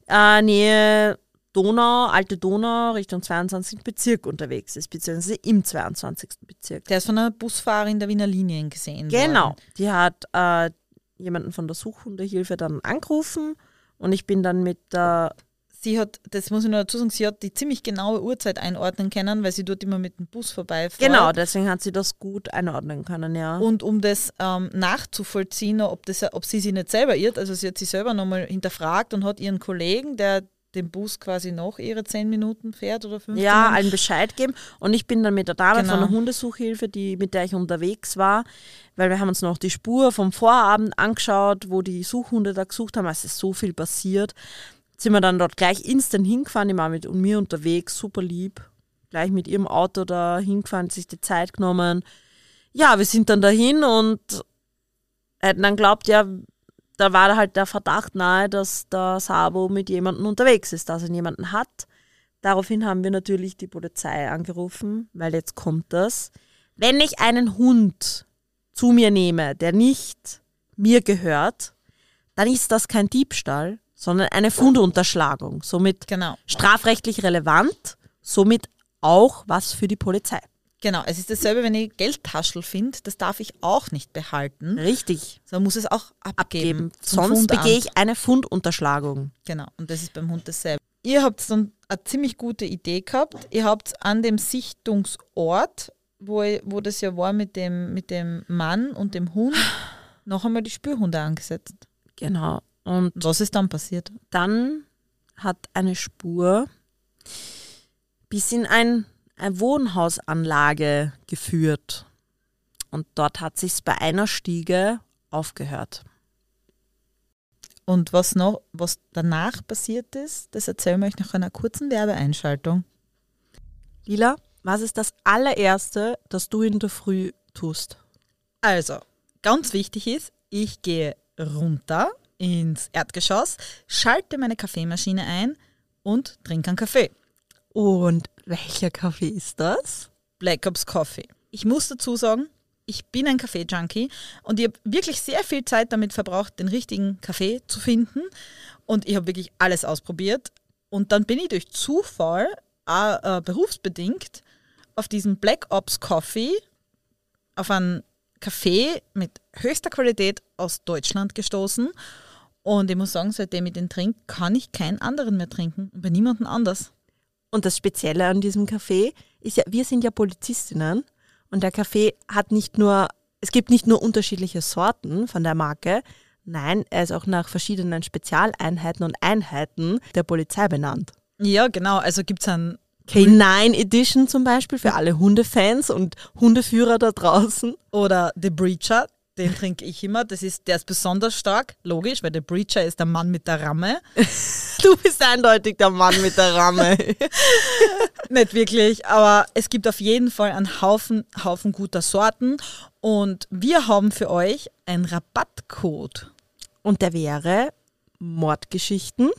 äh, Nähe Donau, Alte Donau, Richtung 22. Bezirk unterwegs ist, beziehungsweise im 22. Bezirk. Der ist von einer Busfahrerin der Wiener Linien gesehen Genau, worden. die hat äh, jemanden von der Suchhundehilfe dann angerufen und ich bin dann mit der Sie hat, das muss ich noch dazu sagen, sie hat die ziemlich genaue Uhrzeit einordnen können, weil sie dort immer mit dem Bus vorbeifährt. Genau, deswegen hat sie das gut einordnen können, ja. Und um das ähm, nachzuvollziehen, ob, das, ob sie sich nicht selber irrt, also sie hat sich selber nochmal hinterfragt und hat ihren Kollegen, der den Bus quasi noch ihre zehn Minuten fährt oder 15 ja, Minuten, einen Bescheid geben. Und ich bin dann mit der Dame Genau. von der Hundesuchhilfe, die, mit der ich unterwegs war, weil wir haben uns noch die Spur vom Vorabend angeschaut, wo die Suchhunde da gesucht haben. Es ist so viel passiert. Sind wir dann dort gleich instant hingefahren, die war mit und mir unterwegs, super lieb. Gleich mit ihrem Auto da hingefahren, sich die Zeit genommen. Ja, wir sind dann dahin und hätten dann glaubt, ja, da war halt der Verdacht nahe, dass der Sabo mit jemandem unterwegs ist, dass er jemanden hat. Daraufhin haben wir natürlich die Polizei angerufen, weil jetzt kommt das. Wenn ich einen Hund zu mir nehme, der nicht mir gehört, dann ist das kein Diebstahl, sondern eine Fundunterschlagung. Somit Genau, strafrechtlich relevant, somit auch was für die Polizei. genau. Es ist dasselbe, wenn ich Geldtaschel finde, das darf ich auch nicht behalten. Richtig. So muss es auch abgeben. Abgeben. Sonst begehe ich eine Fundunterschlagung. Genau, und das ist beim Hund dasselbe. Ihr habt dann eine ziemlich gute Idee gehabt. Ihr habt an dem Sichtungsort, wo, wo das ja war mit dem, mit dem Mann und dem Hund, noch einmal die Spürhunde angesetzt. Genau. Und Was ist dann passiert? dann hat eine Spur bis in ein, eine Wohnhausanlage geführt. Und dort hat sich's bei einer Stiege aufgehört. Und was noch, was danach passiert ist, das erzählen wir euch nach einer kurzen Werbeeinschaltung. Lila, was ist das allererste, das du in der Früh tust? Also, ganz wichtig ist, ich gehe runter ins Erdgeschoss, schalte meine Kaffeemaschine ein und trinke einen Kaffee. Und welcher Kaffee ist das? Black Ops Coffee. Ich muss dazu sagen, ich bin ein Kaffee-Junkie und ich habe wirklich sehr viel Zeit damit verbraucht, den richtigen Kaffee zu finden. Und ich habe wirklich alles ausprobiert. Und dann bin ich durch Zufall, äh, berufsbedingt, auf diesen Black Ops Coffee, auf einen Kaffee mit höchster Qualität aus Deutschland gestoßen. Und ich muss sagen, seitdem ich den trinke, kann ich keinen anderen mehr trinken. Und bei niemandem anders. Und das Spezielle an diesem Kaffee ist ja, wir sind ja Polizistinnen und der Kaffee hat nicht nur, es gibt nicht nur unterschiedliche Sorten von der Marke, nein, er ist auch nach verschiedenen Spezialeinheiten und Einheiten der Polizei benannt. Ja, genau. Also gibt es einen K9 Edition zum Beispiel für alle Hundefans und Hundeführer da draußen. oder The Breacher. Den trinke ich immer. Das ist, der ist besonders stark, logisch, weil der Breacher ist der Mann mit der Ramme. Du bist eindeutig der Mann mit der Ramme. Nicht wirklich, aber es gibt auf jeden Fall einen Haufen, Haufen guter Sorten. Und wir haben für euch einen Rabattcode. Und der wäre Mordgeschichten.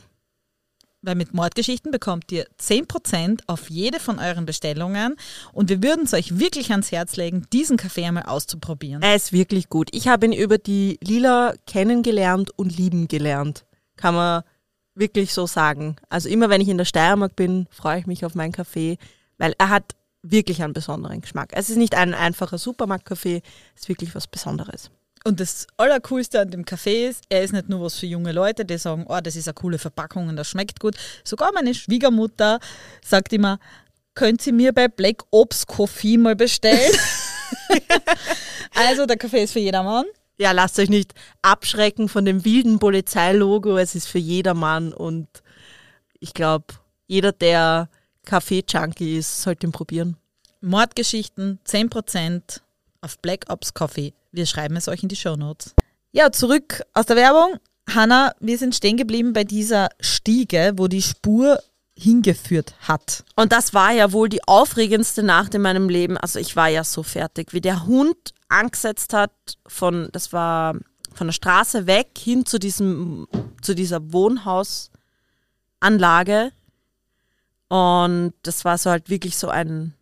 Weil mit Mordgeschichten bekommt ihr 10% auf jede von euren Bestellungen. Und wir würden es euch wirklich ans Herz legen, diesen Kaffee einmal auszuprobieren. Er ist wirklich gut. Ich habe ihn über die Lila kennengelernt und lieben gelernt. Kann man wirklich so sagen. Also immer wenn ich in der Steiermark bin, freue ich mich auf meinen Kaffee, weil er hat wirklich einen besonderen Geschmack. Es ist nicht ein einfacher Supermarktkaffee, es ist wirklich was Besonderes. Und das Allercoolste an dem Kaffee ist, er ist nicht nur was für junge Leute, die sagen, oh, das ist eine coole Verpackung und das schmeckt gut. Sogar meine Schwiegermutter sagt immer, könnt ihr mir bei Black Ops Coffee mal bestellen? also der Kaffee ist für jedermann. Ja, lasst euch nicht abschrecken von dem wilden Polizeilogo. Es ist für jedermann und ich glaube, jeder, der Kaffee-Junkie ist, sollte ihn probieren. Mordgeschichten 10% auf Black Ops Coffee. Wir schreiben es euch in die Show Notes. Ja, zurück aus der Werbung. Hanna, wir sind stehen geblieben bei dieser Stiege, wo die Spur hingeführt hat. Und das war ja wohl die aufregendste Nacht in meinem Leben. Also ich war ja so fertig, wie der Hund angesetzt hat von, das war von der Straße weg hin zu diesem, zu dieser Wohnhausanlage. Und das war so halt wirklich so ein,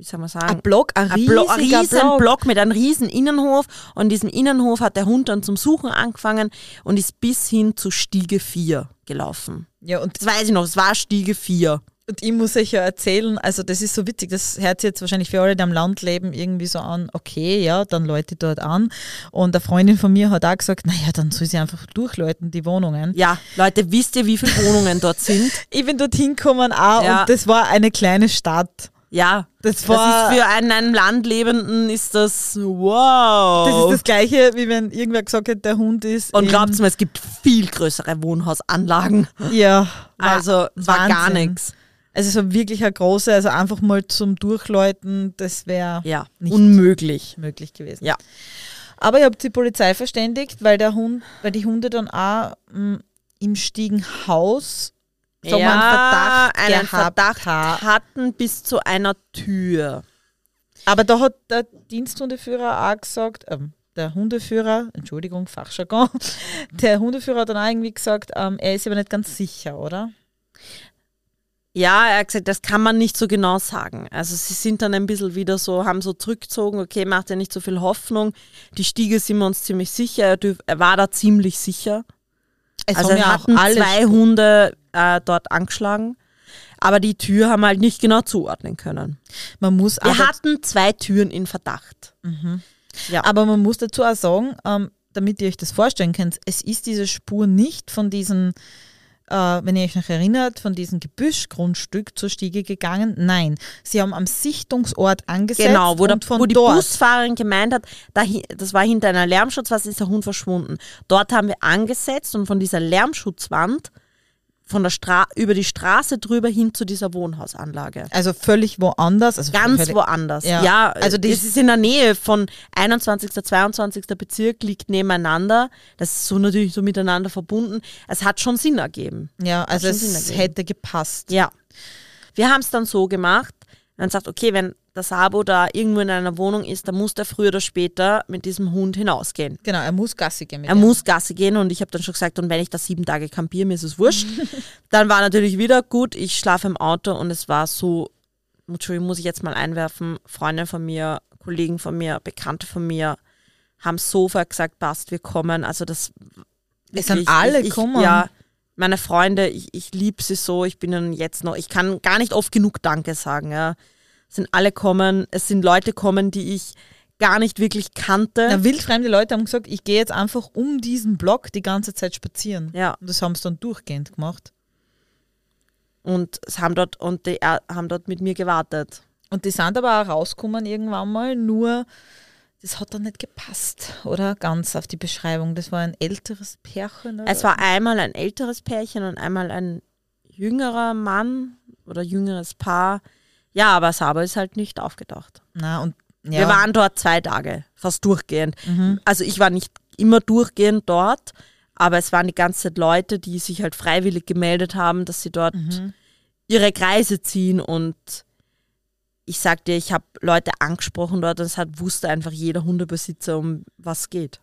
wie soll man sagen? Ein Block, ein ein, Blo ein riesen Block. Block mit einem riesen Innenhof. Und in diesem Innenhof hat der Hund dann zum Suchen angefangen und ist bis hin zu Stiege 4 gelaufen. Ja, und Das weiß ich noch, es war Stiege 4. Und ich muss euch ja erzählen, also das ist so witzig, das hört sich jetzt wahrscheinlich für alle, die am Land leben, irgendwie so an, okay, ja, dann läute dort an. Und eine Freundin von mir hat auch gesagt, naja, dann soll sie einfach durchläuten, die Wohnungen. Ja, Leute, wisst ihr, wie viele Wohnungen dort sind? Ich bin dorthin gekommen auch Ja. und das war eine kleine Stadt. Ja, Das das war, ist für einen, einem Land Lebenden ist das wow. das ist das Gleiche, wie wenn irgendwer gesagt hat, der Hund ist. Und glaubt mir, es gibt viel größere Wohnhausanlagen. Ja, Also es war gar nichts. Also so wirklich eine große, also einfach mal zum Durchläuten, das wäre Ja, unmöglich. möglich gewesen. Ja. Aber ich habe die Polizei verständigt, weil der Hund, weil die Hunde dann auch mh, im Stiegenhaus sagen wir, einen Verdacht einen Verdacht ha- hatten bis zu einer Tür. Aber da hat der Diensthundeführer auch gesagt, ähm, der Hundeführer, Entschuldigung, Fachjargon, der Hundeführer hat dann auch irgendwie gesagt, ähm, er ist aber nicht ganz sicher, oder? Ja, er hat gesagt, das kann man nicht so genau sagen. Also sie sind dann ein bisschen wieder so, haben so zurückgezogen, okay, macht ja nicht so viel Hoffnung. Die Stiege sind wir uns ziemlich sicher, er, war da ziemlich sicher. Es also er ja hatten auch alle zwei Hunde äh, dort angeschlagen, aber die Tür haben wir halt nicht genau zuordnen können. Man muss Wir aber, hatten zwei Türen in Verdacht. Ja. aber man muss dazu auch sagen, ähm, damit ihr euch das vorstellen könnt, es ist diese Spur nicht von diesen, äh, wenn ihr euch noch erinnert, von diesem Gebüschgrundstück zur Stiege gegangen. Nein, sie haben am Sichtungsort angesetzt Genau, wo, der, wo die Busfahrerin gemeint hat, da, das war hinter einer Lärmschutzwand, ist der Hund verschwunden. Dort haben wir angesetzt und von dieser Lärmschutzwand von der Stra über die Straße drüber hin zu dieser Wohnhausanlage. Also völlig woanders. Also Ganz völlig, woanders. Ja. Ja, Also das ist in der Nähe von 21. 22. Bezirk, liegt nebeneinander. Das ist so natürlich so miteinander verbunden. Es hat schon Sinn ergeben. Ja, also es hätte gepasst. Ja. Wir haben es dann so gemacht, man sagt, okay, wenn der Sabo da irgendwo in einer Wohnung ist, dann muss der früher oder später mit diesem Hund hinausgehen. Genau, er muss Gassi gehen Er ihm. muss Gasse gehen und ich habe dann schon gesagt, und wenn ich da sieben Tage campiere, mir ist es wurscht. dann war natürlich wieder gut, ich schlafe im Auto und es war so, Entschuldigung, muss ich jetzt mal einwerfen, Freunde von mir, Kollegen von mir, Bekannte von mir haben sofort gesagt, passt, wir kommen. Also das Es sind alle gekommen. Ja, meine Freunde, ich, ich liebe sie so, ich bin ihnen jetzt noch, ich kann gar nicht oft genug Danke sagen. Ja. Es sind alle kommen, es sind Leute kommen, die ich gar nicht wirklich kannte. Na, wildfremde Leute haben gesagt, ich gehe jetzt einfach um diesen Block die ganze Zeit spazieren. Ja. Und das haben sie dann durchgehend gemacht. und es haben dort und die haben dort mit mir gewartet. Und die sind aber auch rausgekommen irgendwann mal, nur das hat dann nicht gepasst, oder? Ganz auf die Beschreibung. Das war ein älteres Pärchen. Oder? Es war einmal ein älteres Pärchen und einmal ein jüngerer Mann oder jüngeres Paar. Ja, aber Sabo ist halt nicht aufgetaucht. Na, und ja. Wir waren dort zwei Tage, fast durchgehend. Mhm. Also ich war nicht immer durchgehend dort, aber es waren die ganze Zeit Leute, die sich halt freiwillig gemeldet haben, dass sie dort Mhm. ihre Kreise ziehen und ich sag dir, ich habe Leute angesprochen dort und es hat wusste einfach jeder Hundebesitzer, um was geht.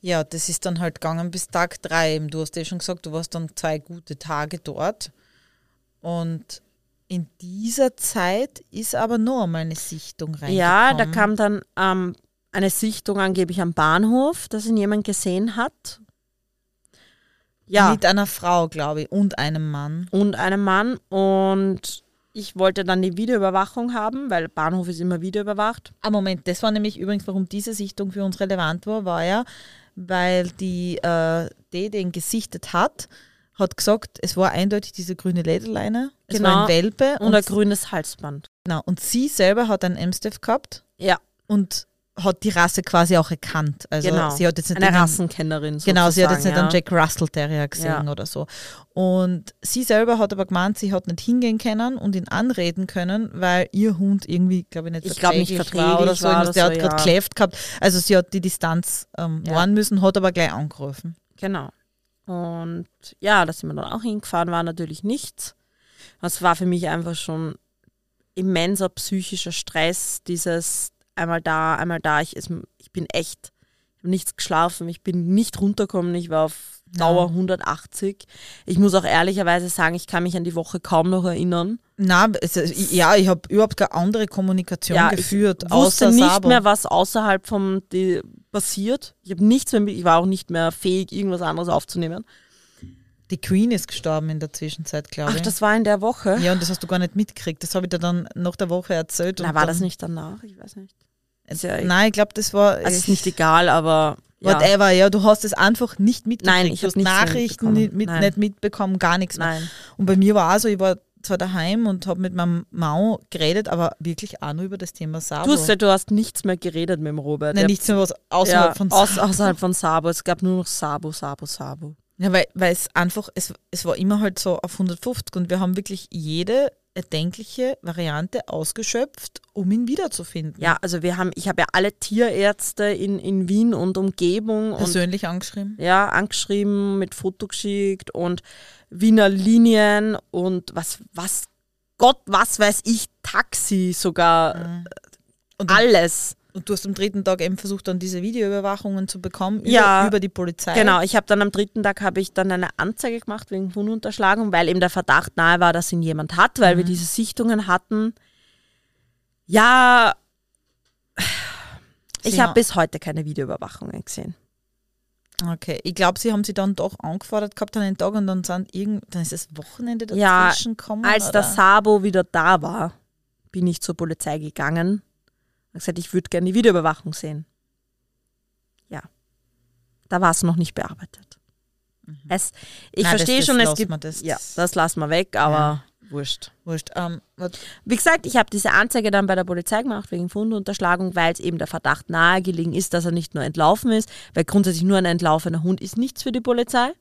Ja, das ist dann halt gegangen bis Tag drei. Du hast ja schon gesagt, du warst dann zwei gute Tage dort. Und in dieser Zeit ist aber noch einmal eine Sichtung reingekommen. Ja, da kam dann ähm, eine Sichtung angeblich am Bahnhof, dass ihn jemand gesehen hat. Ja, Mit einer Frau, glaube ich, und einem Mann. und einem Mann und ich wollte dann die Videoüberwachung haben, weil Bahnhof ist immer videoüberwacht. Ah, Moment, das war nämlich übrigens, warum diese Sichtung für uns relevant war, war ja, weil die, äh, die den gesichtet hat, hat gesagt, es war eindeutig diese grüne Lederleine, es Genau. war ein Welpe Und ein grünes Halsband. genau, und sie selber hat einen Amstaff gehabt Ja, und hat die Rasse quasi auch erkannt. Also genau. sie hat jetzt nicht eine einen- Rassenkennerin. Genau, sie hat jetzt nicht sozusagen, einen Jack Russell Terrier gesehen Ja. oder so. Und sie selber hat aber gemeint, sie hat nicht hingehen können und ihn anreden können, weil ihr Hund irgendwie, glaube ich, nicht Ich glaub, nicht war verträglich oder so. war. Der hat gerade ja. gehabt. Also sie hat die Distanz ähm, Ja. wahren müssen, hat aber gleich angerufen. Genau. Und ja, da sind wir dann auch hingefahren, war natürlich nichts. Das war für mich einfach schon immenser psychischer Stress, dieses einmal da, einmal da. Ich, ich bin echt, ich habe nichts geschlafen, ich bin nicht runtergekommen, ich war auf Dauer 180. Ich muss auch ehrlicherweise sagen, ich kann mich an die Woche kaum noch erinnern. Na, es, ich- ja, ich habe überhaupt keine andere Kommunikation Ja, ich geführt, wusste außer nicht Sabo. mehr, was außerhalb vom die passiert. Ich habe nichts mehr, ich war auch nicht mehr fähig, irgendwas anderes aufzunehmen. Die Queen ist gestorben in der Zwischenzeit, glaube Ach, ich. das war in der Woche? ja, und das hast du gar nicht mitgekriegt. Das habe ich dir dann nach der Woche erzählt. Na, war das nicht danach? Ich weiß nicht. Ja, Nein, ich glaube, das war. also ist nicht egal, aber. Whatever, ja, du hast es einfach nicht mitgekriegt. Nein, ich du hab hast nichts Nachrichten mitbekommen. nicht, mit, Nein. nicht mitbekommen, gar nichts mehr. Nein. Und bei mir war auch so, ich war zwar daheim und habe mit meinem Mau geredet, aber wirklich auch nur über das Thema Sabo. Du hast, ja- du hast nichts mehr geredet mit dem Robert. Nein, nichts mehr was außerhalb ja, von Sabo. außerhalb von Sabo. Es gab nur noch Sabo, Sabo, Sabo. Ja, weil, weil es einfach, es, es war immer halt so auf 150 und wir haben wirklich jede erdenkliche Variante ausgeschöpft, um ihn wiederzufinden. Ja, also wir haben, ich habe ja alle Tierärzte in, in Wien und Umgebung und Persönlich angeschrieben. ja, angeschrieben, mit Foto geschickt und Wiener Linien und was, was, Gott, was weiß ich, Taxi sogar, Und, alles. Und du hast am dritten Tag eben versucht, dann diese Videoüberwachungen zu bekommen über, Ja, über die Polizei. Genau, ich habe dann am dritten Tag habe ich dann eine Anzeige gemacht wegen Hundunterschlagung, weil eben der Verdacht nahe war, dass ihn jemand hat, weil wir Mhm. diese Sichtungen hatten. Ja, ich habe ha- bis heute keine Videoüberwachungen gesehen. Okay, ich glaube, sie haben sie dann doch angefordert gehabt an den Tag und dann, sind irgend, dann ist das Wochenende Ja, dazwischen gekommen. Als oder? der Sabo wieder da war, bin ich zur Polizei gegangen und gesagt, ich würde gerne die Videoüberwachung sehen. Ja, da war es noch nicht bearbeitet. Es, ich Mhm. Nein, das- verstehe das schon, es gibt, das- ja, das lassen wir weg, aber wurscht. Wurscht. Ähm, wat- Wie gesagt, ich habe diese Anzeige dann bei der Polizei gemacht wegen Fundunterschlagung, weil es eben der Verdacht nahegelegen ist, dass er nicht nur entlaufen ist, weil grundsätzlich nur ein entlaufener Hund ist nichts für die Polizei.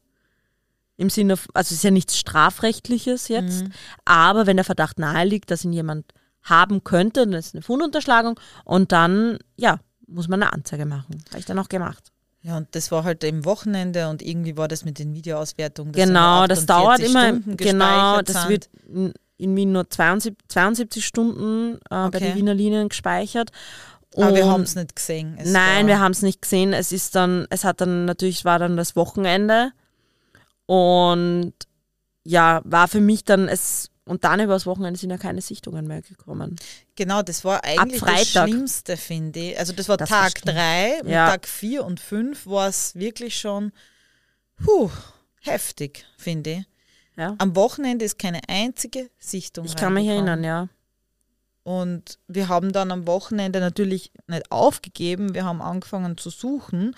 Im Sinne, also es ist ja nichts Strafrechtliches jetzt, Mhm. aber wenn der Verdacht nahe liegt, dass ihn jemand haben könnte, dann ist eine Fundunterschlagung und dann, ja, muss man eine Anzeige machen. Habe ich dann auch gemacht. ja, und das war halt im Wochenende und irgendwie war das mit den Videoauswertungen. Genau, das dauert 48 immer, Stunden genau, das sind. wird in, in Wien nur 72, 72 Stunden äh, bei Okay. den Wiener Linien gespeichert. Aber wir Und- haben es nicht gesehen. Es Nein, wir haben es nicht gesehen. Es ist dann, es hat dann natürlich war dann das Wochenende und ja, war für mich dann es und dann übers Wochenende sind ja keine Sichtungen mehr gekommen. Genau, das war eigentlich das. Schlimmste, finde ich. Also das war Das Tag schlimm. drei, mit Ja. Tag vier und fünf war es wirklich schon puh, heftig, finde ich. Ja. Am Wochenende ist keine einzige Sichtung. Ich kann mich erinnern, ja. Und wir haben dann am Wochenende natürlich nicht aufgegeben, wir haben angefangen zu suchen.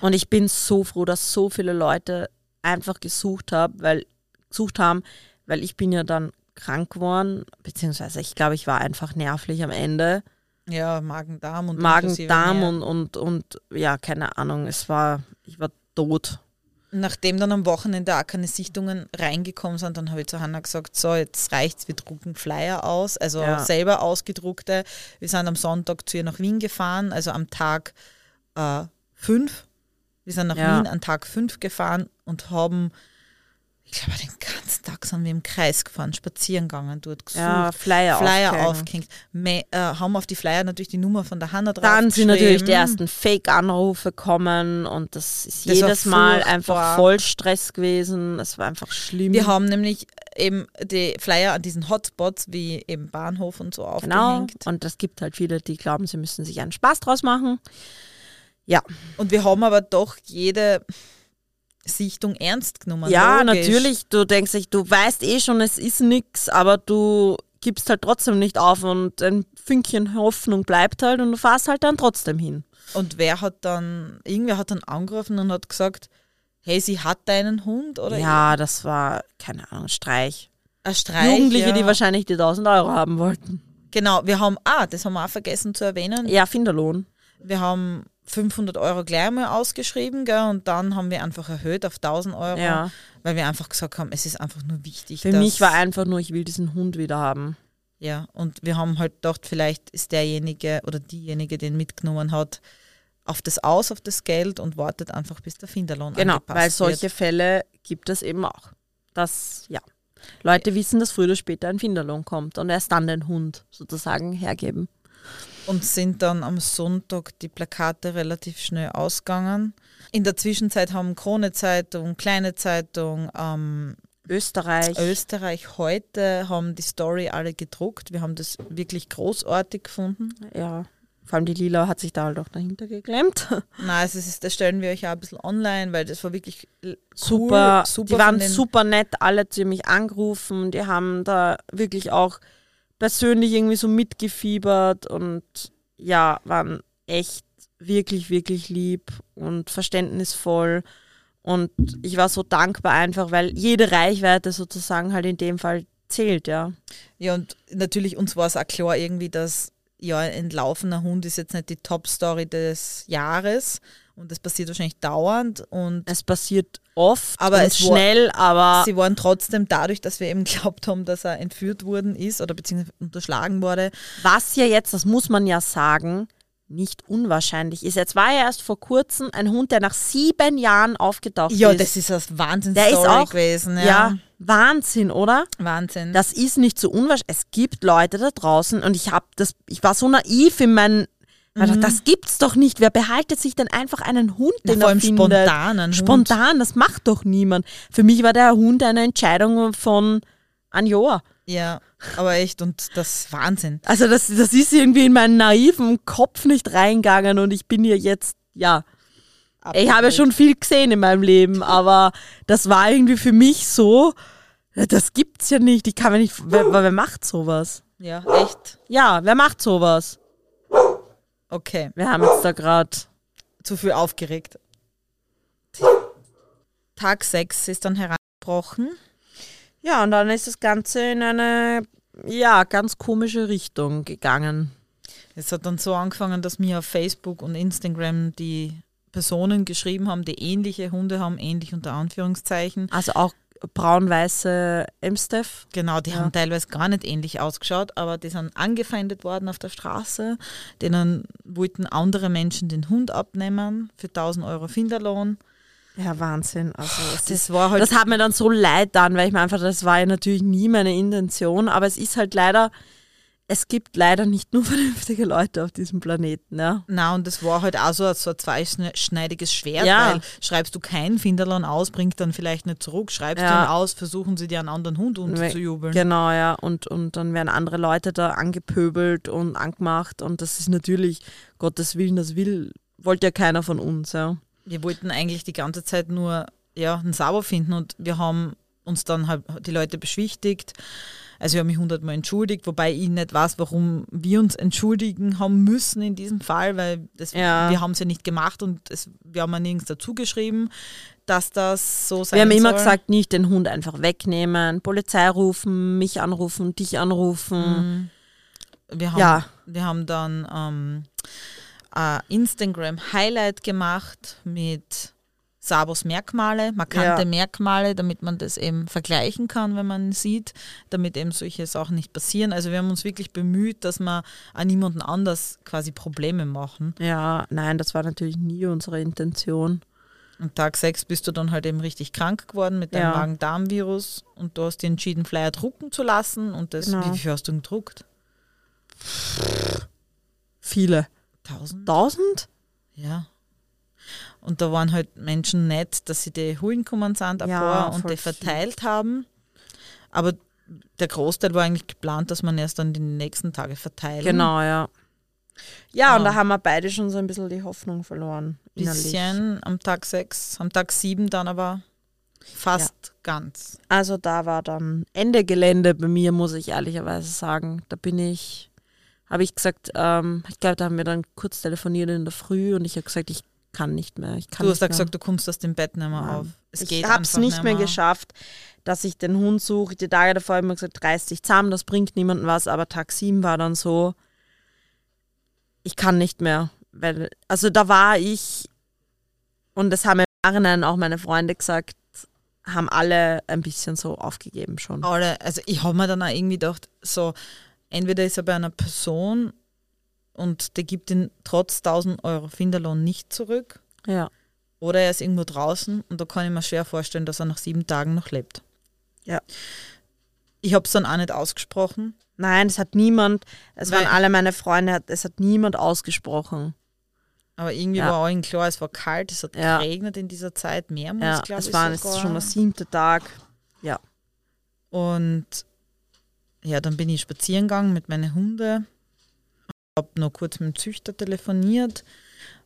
Und ich bin so froh, dass so viele Leute einfach gesucht haben, weil gesucht haben, weil ich bin ja dann krank geworden, beziehungsweise ich glaube, ich war einfach nervlich am Ende. Ja, Magen-Darm und Magen, inklusive Darm mehr. und, und, und ja, keine Ahnung, es war, ich war tot. Nachdem dann am Wochenende auch keine Sichtungen reingekommen sind, dann habe ich zu Hanna gesagt, so, jetzt reicht's, wir drucken Flyer aus, also Ja. selber ausgedruckte. Wir sind am Sonntag zu ihr nach Wien gefahren, also am Tag äh, fünf. Wir sind nach Ja. Wien an Tag fünf gefahren und haben, ich glaube, den ganzen Tag sind wir im Kreis gefahren, spazieren gegangen, dort gesucht. Ja, Flyer, Flyer aufgehängt. äh, haben auf die Flyer natürlich die Nummer von der Hanna drauf Dann sind natürlich die ersten Fake-Anrufe kommen und das ist Das jedes Mal einfach voll Stress gewesen. Es war einfach schlimm. Wir haben nämlich eben die Flyer an diesen Hotspots wie eben Bahnhof und so genau. aufgehängt. Und es gibt halt viele, die glauben, sie müssen sich einen Spaß draus machen. Ja, Und wir haben aber doch jede Sichtung ernst genommen. ja, logisch. natürlich. Du denkst dich, du weißt eh schon, es ist nichts, aber du gibst halt trotzdem nicht auf und ein Fünkchen Hoffnung bleibt halt und du fährst halt dann trotzdem hin. Und wer hat dann, irgendwer hat dann angerufen und hat gesagt, hey, sie hat einen Hund oder ja, das war, keine Ahnung, Streich. ein Streich. Jugendliche, ja. die wahrscheinlich die 1000 Euro haben wollten. Genau, wir haben, ah, das haben wir auch vergessen zu erwähnen. Ja, Finderlohn. Wir haben 500 Euro gleich mal ausgeschrieben gell, und dann haben wir einfach erhöht auf 1000 Euro, Ja. weil wir einfach gesagt haben, es ist einfach nur wichtig. Für dass, mich war einfach nur, ich will diesen Hund wieder haben. Ja, und wir haben halt gedacht, vielleicht ist derjenige oder diejenige, den mitgenommen hat, auf das aus, auf das Geld und wartet einfach, bis der Finderlohn Genau, angepasst weil solche wird. Fälle gibt es eben auch. Das, ja. Leute wissen, dass früher oder später ein Finderlohn kommt und erst dann den Hund sozusagen hergeben. Und sind dann am Sonntag die Plakate relativ schnell ausgegangen. In der Zwischenzeit haben Krone Zeitung, Kleine Zeitung, ähm, Österreich. Österreich heute haben die Story alle gedruckt. Wir haben das wirklich großartig gefunden. ja. Vor allem die Lila hat sich da halt auch dahinter geklemmt. Nein, also es ist, das stellen wir euch auch ein bisschen online, weil das war wirklich cool, Super, super die waren super nett, alle zu mich angerufen. Die haben da wirklich auch persönlich irgendwie so mitgefiebert und ja, waren echt wirklich, wirklich lieb und verständnisvoll. Und ich war so dankbar einfach, weil jede Reichweite sozusagen halt in dem Fall zählt, ja. Ja, und natürlich uns war es auch klar irgendwie, dass ja, ein laufender Hund ist jetzt nicht die Top-Story des Jahres und das passiert wahrscheinlich dauernd und Es passiert oft Aber es war- schnell, aber sie waren trotzdem dadurch, dass wir eben glaubt haben, dass er entführt worden ist oder beziehungsweise unterschlagen wurde. Was ja jetzt, das muss man ja sagen, nicht unwahrscheinlich ist. Jetzt war ja erst vor kurzem ein Hund, der nach sieben Jahren aufgetaucht Ja, ist. das ist das der ist auch gewesen. ja. Ja, Wahnsinn, oder? Wahnsinn. Das ist nicht so unwahrscheinlich. Es gibt Leute da draußen und ich habe das, ich war so naiv in meinen, ich dachte, das gibt's doch nicht. Wer behaltet sich denn einfach einen Hund, Mhm. Den vor er allem findet? spontan. Spontan, das macht doch niemand. Für mich war der Hund eine Entscheidung von ein Jahr. ja, aber echt und das ist Wahnsinn. Also das, das ist irgendwie in meinen naiven Kopf nicht reingegangen und ich bin hier jetzt, ja, ich habe ja schon viel gesehen in meinem Leben, aber das war irgendwie für mich so, das gibt's ja nicht. Ich kann mir nicht, wer, wer macht sowas? Ja, echt. Ja, wer macht sowas? Okay, Wir haben jetzt da gerade, zu viel aufgeregt. Tag 6 ist dann herangebrochen. ja, und dann ist das Ganze in eine, ja, ganz komische Richtung gegangen. Es hat dann so angefangen, dass mir auf Facebook und Instagram die Personen geschrieben haben, die ähnliche Hunde haben, ähnlich unter Anführungszeichen. Also auch braun-weiße Amstaff. Genau, die Ja. haben teilweise gar nicht ähnlich ausgeschaut, aber die sind angefeindet worden auf der Straße. Denen wollten andere Menschen den Hund abnehmen für 1000 Euro Finderlohn. Ja, Wahnsinn. Also ist Das war halt Das hat mir dann so leid dann, weil ich mir einfach, das war ja natürlich nie meine Intention, aber es ist halt leider, es gibt leider nicht nur vernünftige Leute auf diesem Planeten, ja. Na, und das war halt auch so, so ein zweischneidiges Schwert, Ja. weil schreibst du kein Finderlohn aus, bringt dann vielleicht nicht zurück. Schreibst Ja. du ihn aus, versuchen sie dir einen anderen Hund unterzujubeln. Genau, ja. Und, und dann werden andere Leute da angepöbelt und angemacht und das ist natürlich, Gottes Willen, das will, wollte ja keiner von uns, ja. Wir wollten eigentlich die ganze Zeit nur ja, einen Sauber finden und wir haben uns dann halt die Leute beschwichtigt. Also ich habe mich hundertmal entschuldigt, wobei ich nicht weiß, warum wir uns entschuldigen haben müssen in diesem Fall, weil das, Ja. wir haben es ja nicht gemacht und es, wir haben ja nirgends dazu geschrieben, dass das so sein Wir haben immer soll. gesagt, nicht den Hund einfach wegnehmen, Polizei rufen, mich anrufen, dich anrufen. Wir haben, Ja. wir haben dann ähm, ein Instagram-Highlight gemacht mit Sabos Merkmale, markante Ja. Merkmale, damit man das eben vergleichen kann, wenn man sieht, damit eben solche Sachen nicht passieren. Also wir haben uns wirklich bemüht, dass wir an niemanden anders quasi Probleme machen. Ja, nein, das war natürlich nie unsere Intention. Und Tag 6 bist du dann halt eben richtig krank geworden mit deinem Ja. Magen-Darm-Virus und du hast dir entschieden, Flyer drucken zu lassen. Und das, Genau. wie viel hast du gedruckt? Viele. 1000? Tausend? Ja. Und da waren halt Menschen nett, dass sie die holen gekommen sind, ein Ja, paar, und die verteilt haben. Aber der Großteil war eigentlich geplant, dass man erst dann die nächsten Tage verteilen. Genau, ja. Ja, und Ja. da haben wir beide schon so ein bisschen die Hoffnung verloren. Innerlich. Bisschen am Tag 6, am Tag 7 dann aber fast ganz. Also da war dann Ende Gelände bei mir, muss ich ehrlicherweise sagen. Da bin ich, habe ich gesagt, ähm, ich glaube, da haben wir dann kurz telefoniert in der Früh und ich habe gesagt, ich kann nicht mehr. Ich kann Du hast ja mehr. gesagt, du kommst aus dem Bett nicht mehr Nein. auf. Es ich habe es nicht mehr geschafft, dass ich den Hund suche. Die Tage davor habe ich mir gesagt, reiß dich zusammen, das bringt niemandem was. Aber Tag 7 war dann so, ich kann nicht mehr. Weil, also da war ich, und das haben im Nachhinein auch meine Freunde gesagt, haben alle ein bisschen so aufgegeben schon. Alle, also ich habe mir dann auch irgendwie gedacht, so, entweder ist er bei einer Person und der gibt ihn trotz 1000 Euro Finderlohn nicht zurück Ja. oder er ist irgendwo draußen und da kann ich mir schwer vorstellen, dass er nach sieben Tagen noch lebt. Ja. Ich habe es dann auch nicht ausgesprochen. Nein, es hat niemand, es Weil- waren alle meine Freunde, es hat niemand ausgesprochen. Aber irgendwie Ja. war allen klar, es war kalt, es hat Ja. geregnet in dieser Zeit, mehrmals, Ja, glaube ich. es war jetzt schon der siebte Tag. Ja. Und ja, dann bin ich spazieren gegangen mit meinen Hunden. Habe noch kurz mit dem Züchter telefoniert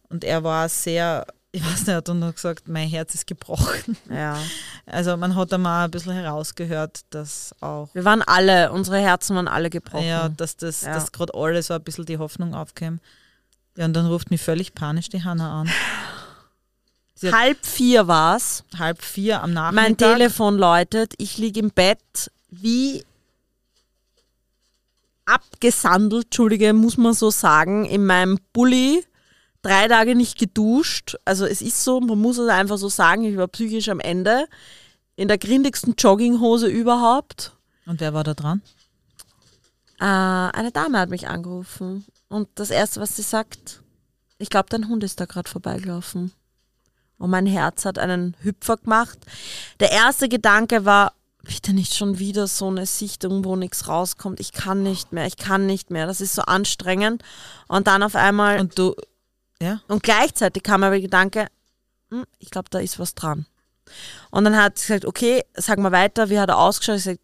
und er war sehr, ich weiß nicht, er hat dann noch gesagt, mein Herz ist gebrochen. Ja. Also man hat da mal ein bisschen herausgehört, dass auch, Wir waren alle, unsere Herzen waren alle gebrochen. ja, dass das, Ja. dass gerade alle so ein bisschen die Hoffnung aufkäme. Ja, und dann ruft mich völlig panisch die Hanna an. Halb vier war's. halb vier am Nachmittag. Mein Telefon läutet. Ich liege im Bett wie abgesandelt, Entschuldige, muss man so sagen, in meinem Bulli. Drei Tage nicht geduscht. Also es ist so, man muss es einfach so sagen, ich war psychisch am Ende. In der grindigsten Jogginghose überhaupt. Und wer war da dran? Äh, eine Dame hat mich angerufen. Und das Erste, was sie sagt, ich glaube, dein Hund ist da gerade vorbeigelaufen. Und mein Herz hat einen Hüpfer gemacht. Der erste Gedanke war, bitte nicht schon wieder so eine Sichtung, wo nichts rauskommt. Ich kann nicht mehr, ich kann nicht mehr. Das ist so anstrengend. Und dann auf einmal, und, Und du, ja? gleichzeitig kam mir der Gedanke, hm, ich glaube, da ist was dran. Und dann hat sie gesagt, okay, sag mal weiter, wie hat er ausgeschaut? Ich gesagt,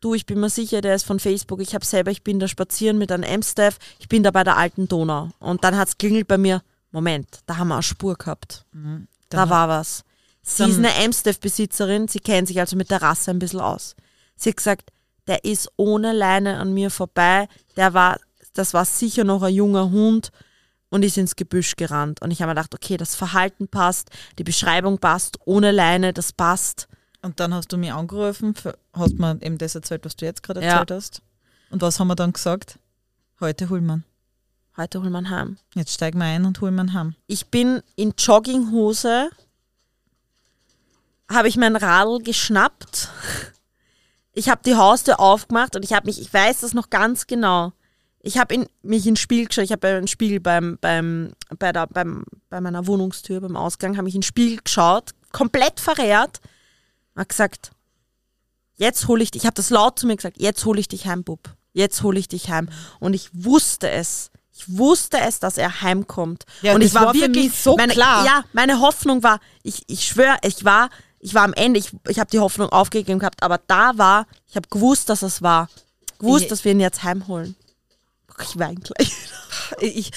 du, ich bin mir sicher, der ist von Facebook. Ich habe selber, ich bin da spazieren mit einem M-Staff, ich bin da bei der alten Donau. Und dann hat es klingelt bei mir, Moment, da haben wir eine Spur gehabt. Da war was. Sie ist eine M-Staff-Besitzerin, sie kennt sich also mit der Rasse ein bisschen aus. Sie hat gesagt, der ist ohne Leine an mir vorbei, der war, das war sicher noch ein junger Hund und ist ins Gebüsch gerannt. Und ich habe mir gedacht, okay, das Verhalten passt, die Beschreibung passt, ohne Leine, das passt. Und dann hast du mich angerufen, hast mir eben das erzählt, was du jetzt gerade Ja. erzählt hast. Und was haben wir dann gesagt? Heute holen wir. Heute holen wir heim. Jetzt steigen wir ein und holen wir heim. Ich bin in Jogginghose, habe ich mein Radl geschnappt. Ich habe die Haustür aufgemacht und ich habe mich, ich weiß das noch ganz genau. Ich habe in, mich in den Spiegel geschaut. Ich habe einen Spiegel beim, beim, bei, der, beim, bei meiner Wohnungstür, beim Ausgang, habe ich in den Spiegel geschaut, komplett verehrt. Habe gesagt, jetzt hole ich dich, ich habe das laut zu mir gesagt, jetzt hole ich dich heim, Bub. Jetzt hole ich dich heim. Und ich wusste es. Ich wusste es, dass er heimkommt. Ja, und ich war, war wirklich so meine, klar. Ja, meine Hoffnung war, ich, ich schwöre, ich war, ich war am Ende, ich, ich habe die Hoffnung aufgegeben gehabt, aber da war, ich habe gewusst, dass es war. Gewusst, Ich- dass wir ihn jetzt heimholen. Ich weine gleich. Ich,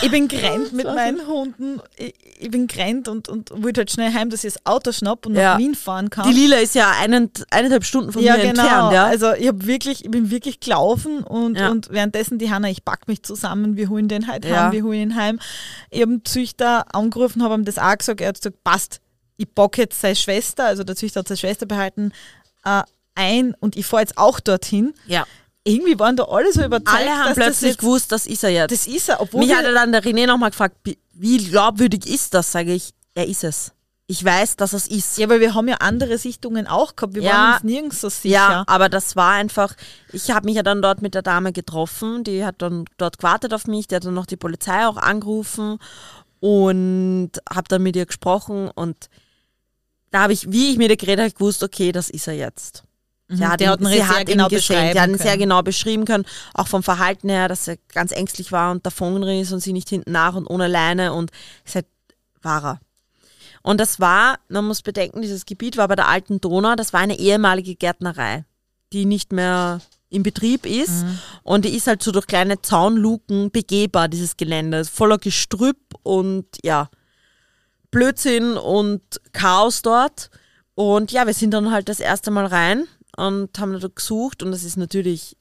ich bin gerannt mit meinen Hunden. Ich, ich bin gerannt und, und wollte halt schnell heim, dass ich das Auto schnapp und Ja. nach Wien fahren kann. Die Lila ist ja einen, eineinhalb Stunden von ja, mir genau. entfernt, ja. Also ich habe wirklich, ich bin wirklich gelaufen und, Ja. und währenddessen die Hanna, ich pack mich zusammen, wir holen den halt heim, wir holen ihn heim. Ich habe den Züchter angerufen, habe ihm das auch gesagt, er hat gesagt, passt, ich bock jetzt seine Schwester, also der Züchter hat seine Schwester behalten, äh, ein und ich fahre jetzt auch dorthin. ja. Irgendwie waren da alle so überzeugt, Alle haben dass plötzlich das jetzt, gewusst, das ist er jetzt. das ist er, obwohl Mich hat dann der René nochmal gefragt, wie- wie glaubwürdig ist das? Sage ich, er ist es. ich weiß, dass es ist. Ja, weil wir haben ja andere Sichtungen auch gehabt. Wir Ja. waren uns nirgends so sicher. Ja, aber das war einfach, ich habe mich ja dann dort mit der Dame getroffen, die hat dann dort gewartet auf mich, die hat dann noch die Polizei auch angerufen und habe dann mit ihr gesprochen und da habe ich, wie ich mit ihr geredet habe, gewusst, okay, das ist er jetzt. Sie hat, der ihn, hat ihn sie sehr hat ihn genau gesehen, beschreiben sie hat ihn sehr genau beschrieben können, auch vom Verhalten her, dass er ganz ängstlich war und davon ist und sie nicht hinten nach und ohne Leine und es halt war er. Und das war, man muss bedenken, dieses Gebiet war bei der alten Donau, das war eine ehemalige Gärtnerei, die nicht mehr in Betrieb ist. Und die ist halt so durch kleine Zaunluken begehbar, dieses Gelände, voller Gestrüpp und ja, Blödsinn und Chaos dort. Und ja, wir sind dann halt das erste Mal rein und haben da gesucht und es ist natürlich,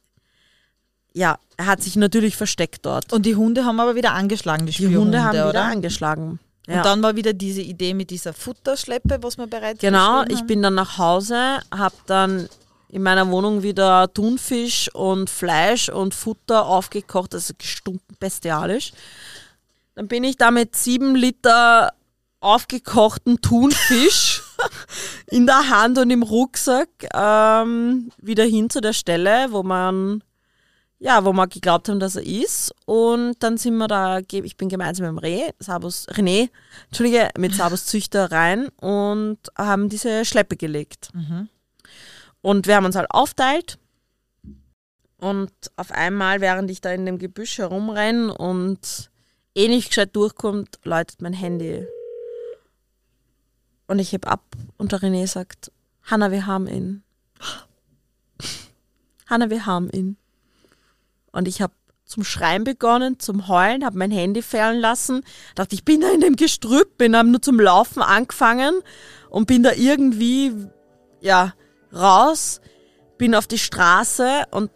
ja, er hat sich natürlich versteckt dort. Und die Hunde haben aber wieder angeschlagen, die, Die Hunde haben wieder oder? angeschlagen. Ja. Und dann war wieder diese Idee mit dieser Futterschleppe, was wir bereits Genau, ich bin dann nach Hause, habe dann in meiner Wohnung wieder Thunfisch und Fleisch und Futter aufgekocht, also gestunken bestialisch. Dann bin ich da mit sieben Liter aufgekochten Thunfisch in der Hand und im Rucksack ähm, wieder hin zu der Stelle, wo man ja, wo wir geglaubt haben, dass er ist. Und dann sind wir da, ich bin gemeinsam mit dem Reh, Sabus, René, Entschuldige, mit Sabus Züchter rein und haben diese Schleppe gelegt. Und wir haben uns halt aufteilt. Und auf einmal, während ich da in dem Gebüsch herumrenne und eh nicht gescheit durchkommt, läutet mein Handy. Und ich heb ab und der René sagt, Hanna, wir haben ihn. Hanna, wir haben ihn. Und ich habe zum Schreien begonnen, zum Heulen, habe mein Handy fallen lassen. Dachte, ich bin da in dem Gestrüpp, bin dann nur zum Laufen angefangen und bin da irgendwie, ja, raus, bin auf die Straße und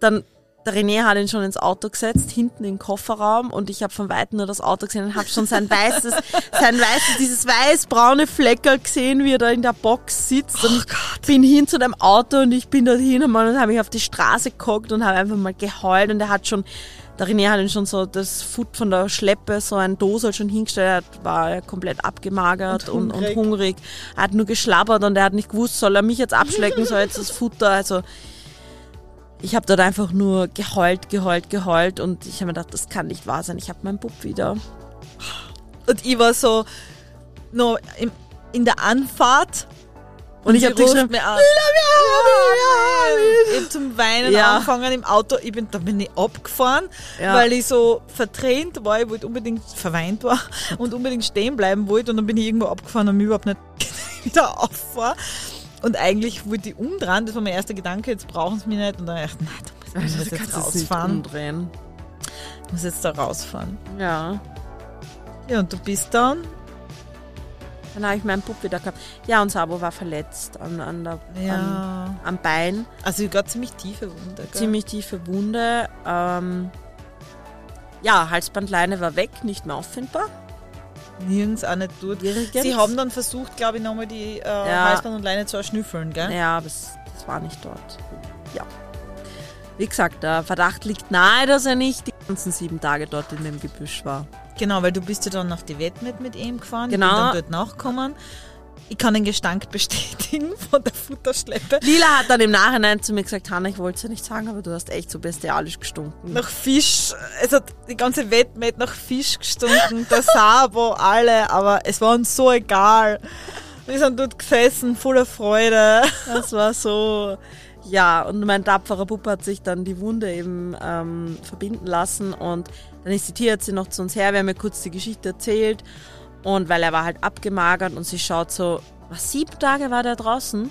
dann, der René hat ihn schon ins Auto gesetzt, hinten im Kofferraum und ich habe von Weitem nur das Auto gesehen und habe schon sein weißes, sein weißes, dieses weiß-braune Fleckerl gesehen, wie er da in der Box sitzt und ich bin hin zu dem Auto und ich bin dorthin und habe mich auf die Straße geguckt und habe einfach mal geheult und er hat schon, der René hat ihn schon so das Food von der Schleppe, so ein Dosel schon hingestellt, er war komplett abgemagert und, und, hungrig. hungrig. Er hat nur geschlabbert und er hat nicht gewusst, soll er mich jetzt abschlecken, soll jetzt das Futter, also ich habe dort einfach nur geheult, geheult, geheult und ich habe mir gedacht, das kann nicht wahr sein. Ich habe meinen Bub wieder. Und ich war so noch im, in der Anfahrt. Und ich sie hab dir ruft geschrieben, mir an. Ich hab zum Weinen Ja. angefangen im Auto. Ich bin, da bin ich abgefahren, Ja. weil ich so verdrehnt war. Ich wollte unbedingt verweint war und unbedingt stehen bleiben wollte. Und dann bin ich irgendwo abgefahren und mich überhaupt nicht wieder auffahren. Und eigentlich wollte ich umdrehen. Das war mein erster Gedanke. Jetzt brauchen sie mich nicht. Und dann dachte ich, nein, du musst Also, jetzt rausfahren. umdrehen. Ich muss jetzt da rausfahren. Ja. Ja, und du bist dann? Dann habe ich meinen Bub wieder gehabt. Ja, und Sabo war verletzt an, an der, am, Ja. am Bein. Also ich gerade ziemlich tiefe Wunde. Gell? Ziemlich tiefe Wunde. Ähm, ja, Halsbandleine war weg, nicht mehr auffindbar. Nirgends auch nicht dort. Nirgends. Sie haben dann versucht, glaube ich, nochmal die äh, Ja. Halsband und Leine zu erschnüffeln, gell? Ja, aber es, das war nicht dort. Ja. Wie gesagt, der Verdacht liegt nahe, dass er nicht die ganzen sieben Tage dort in dem Gebüsch war. Genau, weil du bist ja dann auf die Wettmet mit ihm gefahren. Genau. Ich bin dann dort nachgekommen. Ich kann den Gestank bestätigen von der Futterschleppe. Lila hat dann im Nachhinein zu mir gesagt, Hanna, ich wollte es ja nicht sagen, aber du hast echt so bestialisch gestunken. Nach Fisch, es hat die ganze Wettmet nach Fisch gestunken, der Sabo, alle, aber es war uns so egal. Wir sind dort gesessen, voller Freude. Das war so, ja, und mein tapferer Bub hat sich dann die Wunde eben ähm, verbinden lassen und dann ist die Tierärztin noch zu uns her, wir haben ihr kurz die Geschichte erzählt und weil er war halt abgemagert und sie schaut so, was, sieben Tage war der draußen?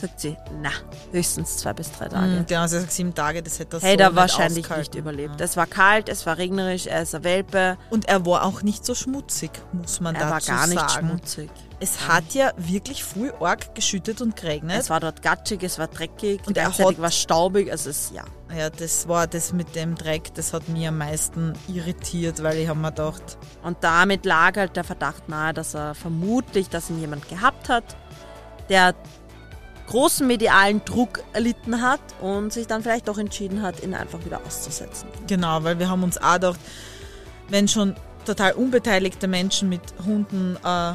Sagt sie, na, höchstens zwei bis drei Tage. Mhm, genau, sie gesagt, sieben Tage, das hätte er Hey, so wahrscheinlich ausgehalten. nicht überlebt. Ja. Es war kalt, es war regnerisch, er ist ein Welpe, Und er war auch nicht so schmutzig, muss man er war dazu gar nicht sagen. schmutzig. Es hat ja wirklich früh arg geschüttet und geregnet. Es war dort gatschig, es war dreckig, Und er hat- war staubig, also es, ja. ja, das war das mit dem Dreck, das hat mich am meisten irritiert, weil ich habe mir gedacht, Und damit lag halt der Verdacht nahe, dass er vermutlich, dass ihn jemand gehabt hat, der großen medialen Druck erlitten hat und sich dann vielleicht auch entschieden hat, ihn einfach wieder auszusetzen. genau, weil wir haben uns auch gedacht, wenn schon total unbeteiligte Menschen mit Hunden äh,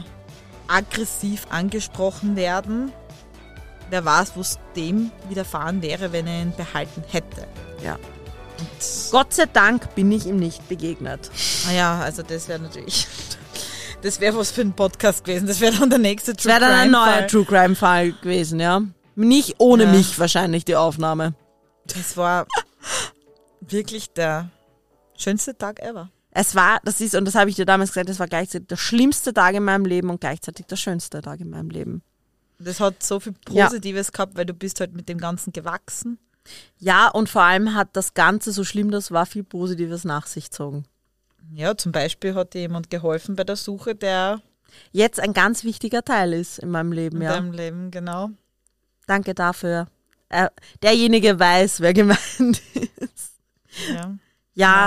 aggressiv angesprochen werden. Wer weiß, was dem widerfahren wäre, wenn er ihn behalten hätte. Ja. Und, Gott sei Dank bin ich ihm nicht begegnet. naja, also das wäre natürlich. Das wäre was für ein Podcast gewesen. Das wäre dann der nächste Das wäre dann ein neuer. True Crime Fall gewesen, ja. Nicht ohne Ja. mich wahrscheinlich die Aufnahme. Das war wirklich der schönste Tag ever. Es war, das ist, und das habe ich dir damals gesagt, das war gleichzeitig der schlimmste Tag in meinem Leben und gleichzeitig der schönste Tag in meinem Leben. Das hat so viel Ja. Positives gehabt, weil du bist halt mit dem Ganzen gewachsen. Ja, und vor allem hat das Ganze, so schlimm das war, viel Positives nach sich gezogen. Ja, zum Beispiel hat dir jemand geholfen bei der Suche, der Jetzt ein ganz wichtiger Teil ist in meinem Leben, in ja. deinem Leben, genau. Danke dafür. Äh, derjenige weiß, wer gemeint ist. Ja. Ja,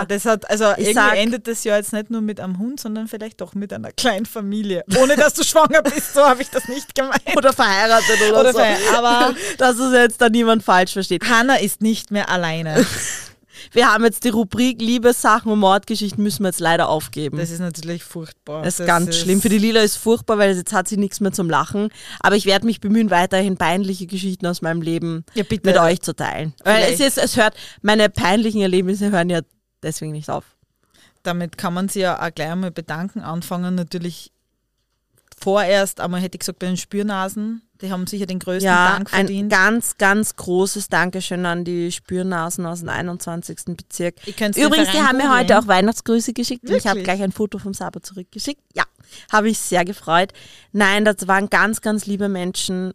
Ja, das hat, also irgendwie sag- endet das ja jetzt nicht nur mit einem Hund, sondern vielleicht doch mit einer kleinen Familie. Ohne dass du schwanger bist, so habe ich das nicht gemeint. oder verheiratet oder, Oder so. verhe- aber- dass es jetzt da niemand falsch versteht. Hannah ist nicht mehr alleine. Wir haben jetzt die Rubrik Liebessachen und Mordgeschichten müssen wir jetzt leider aufgeben. Das ist natürlich furchtbar. Das ist ganz schlimm. Für die Lila ist furchtbar, weil jetzt hat sie nichts mehr zum Lachen. Aber ich werde mich bemühen, weiterhin peinliche Geschichten aus meinem Leben Ja, mit euch zu teilen. Weil es, ist, es hört, meine peinlichen Erlebnisse hören ja deswegen nicht auf. Damit kann man sich ja auch gleich einmal bedanken. Anfangen natürlich vorerst, einmal hätte ich gesagt, bei den Spürnasen. Die haben sicher den größten Ja, Dank ein verdient. ganz, ganz großes Dankeschön an die Spürnasen aus dem 21. Bezirk. Übrigens, die haben mir heute auch Weihnachtsgrüße geschickt und ich habe Wirklich? gleich ein Foto vom Saba zurückgeschickt. Ja, habe ich sehr gefreut. Nein, das waren ganz, ganz liebe Menschen.